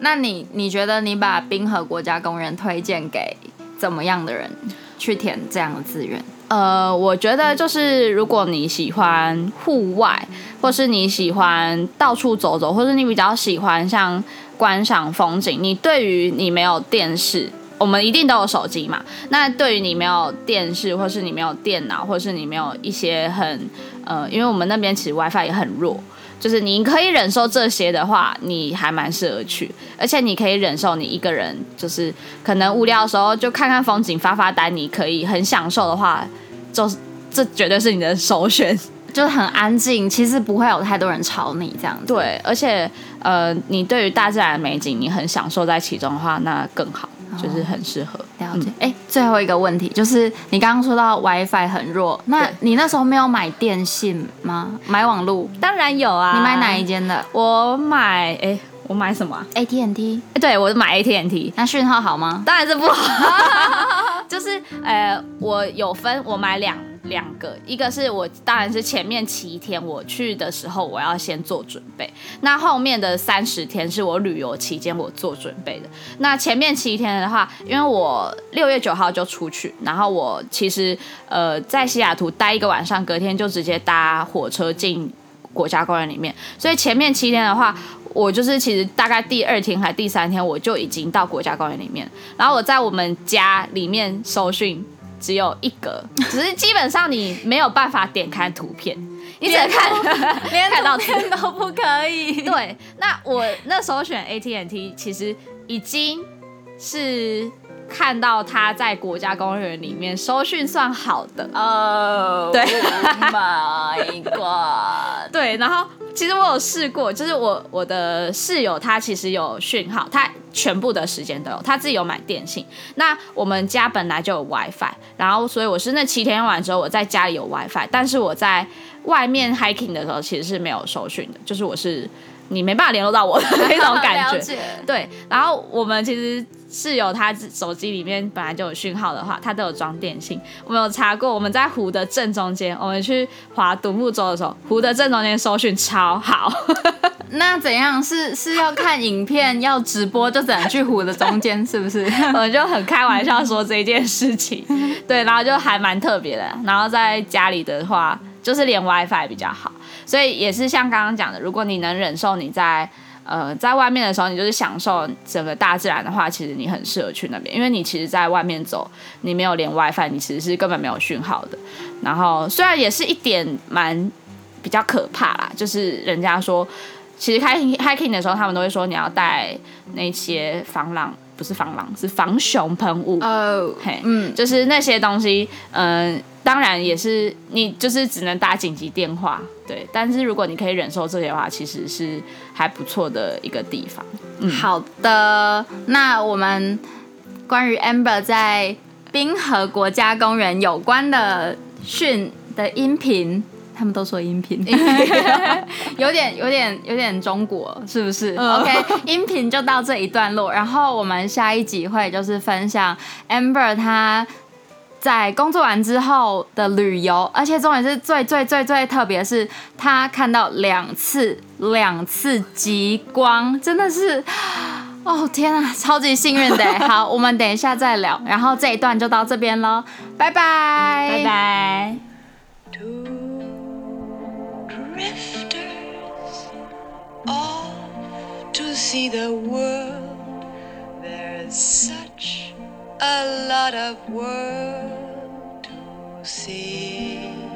那你你觉得你把滨河国家公园推荐给怎么样的人去填这样的志愿？呃，我觉得就是如果你喜欢户外，或是你喜欢到处走走，或是你比较喜欢像观赏风景，你对于你没有电视，我们一定都有手机嘛。那对于你没有电视，或是你没有电脑，或是你没有一些很呃，因为我们那边其实 WiFi 也很弱，就是你可以忍受这些的话，你还蛮适合去。而且你可以忍受你一个人，就是可能无聊的时候就看看风景、发发呆，你可以很享受的话。就是这绝对是你的首选，就是很安静，其实不会有太多人吵你这样子。对，而且呃，你对于大自然的美景，你很享受在其中的话，那更好，就是很适合。哦、了解。哎、嗯，最后一个问题就是，你刚刚说到 WiFi 很弱，那你那时候没有买电信吗？买网路？当然有啊。你买哪一间的？我买哎。我买什么、啊、？AT&T，对，我买 AT&T。那讯号好吗？当然是不好。就是呃，我有分，我买两两个，一个是我当然是前面七天我去的时候，我要先做准备。那后面的三十天是我旅游期间我做准备的。那前面七天的话，因为我六月九号就出去，然后我其实呃在西雅图待一个晚上，隔天就直接搭火车进国家公园里面。所以前面七天的话。我就是其实大概第二天还第三天，我就已经到国家公园里面，然后我在我们家里面搜寻只有一格，只是基本上你没有办法点开图片，你只能看连 看到图片都不可以。对，那我那时候选 AT&T，其实已经是看到他在国家公园里面收讯算好的哦。Oh, 对，My God，对，然后。其实我有试过，就是我我的室友他其实有讯号，他全部的时间都有，他自己有买电信。那我们家本来就有 WiFi，然后所以我是那七天用完之后，我在家里有 WiFi，但是我在外面 hiking 的时候其实是没有收讯的，就是我是。你没办法联络到我的那种感觉，解对。然后我们其实室友他手机里面本来就有讯号的话，他都有装电信。我们有查过，我们在湖的正中间，我们去划独木舟的时候，湖的正中间收讯超好。那怎样？是是要看影片要直播就只能去湖的中间，是不是？我们就很开玩笑说这一件事情，对。然后就还蛮特别的。然后在家里的话，就是连 WiFi 比较好。所以也是像刚刚讲的，如果你能忍受你在呃在外面的时候，你就是享受整个大自然的话，其实你很适合去那边，因为你其实在外面走，你没有连 WiFi，你其实是根本没有讯号的。然后虽然也是一点蛮比较可怕啦，就是人家说，其实 hiking hiking 的时候，他们都会说你要带那些防狼，不是防狼，是防熊喷雾哦，嘿，嗯，就是那些东西，嗯、呃。当然也是，你就是只能打紧急电话，对。但是如果你可以忍受这些的话，其实是还不错的一个地方。嗯，好的，那我们关于 Amber 在冰河国家公园有关的讯的音频，他们都说音频，有点有点有点中国，是不是？OK，音频就到这一段落，然后我们下一集会就是分享 Amber 他。在工作完之后的旅游，而且重点是最最最最特别是，他看到两次两次极光，真的是，哦天啊，超级幸运的。好，我们等一下再聊，然后这一段就到这边喽，拜拜，拜拜。Rifters off to see the world. There's such a lot of world to see.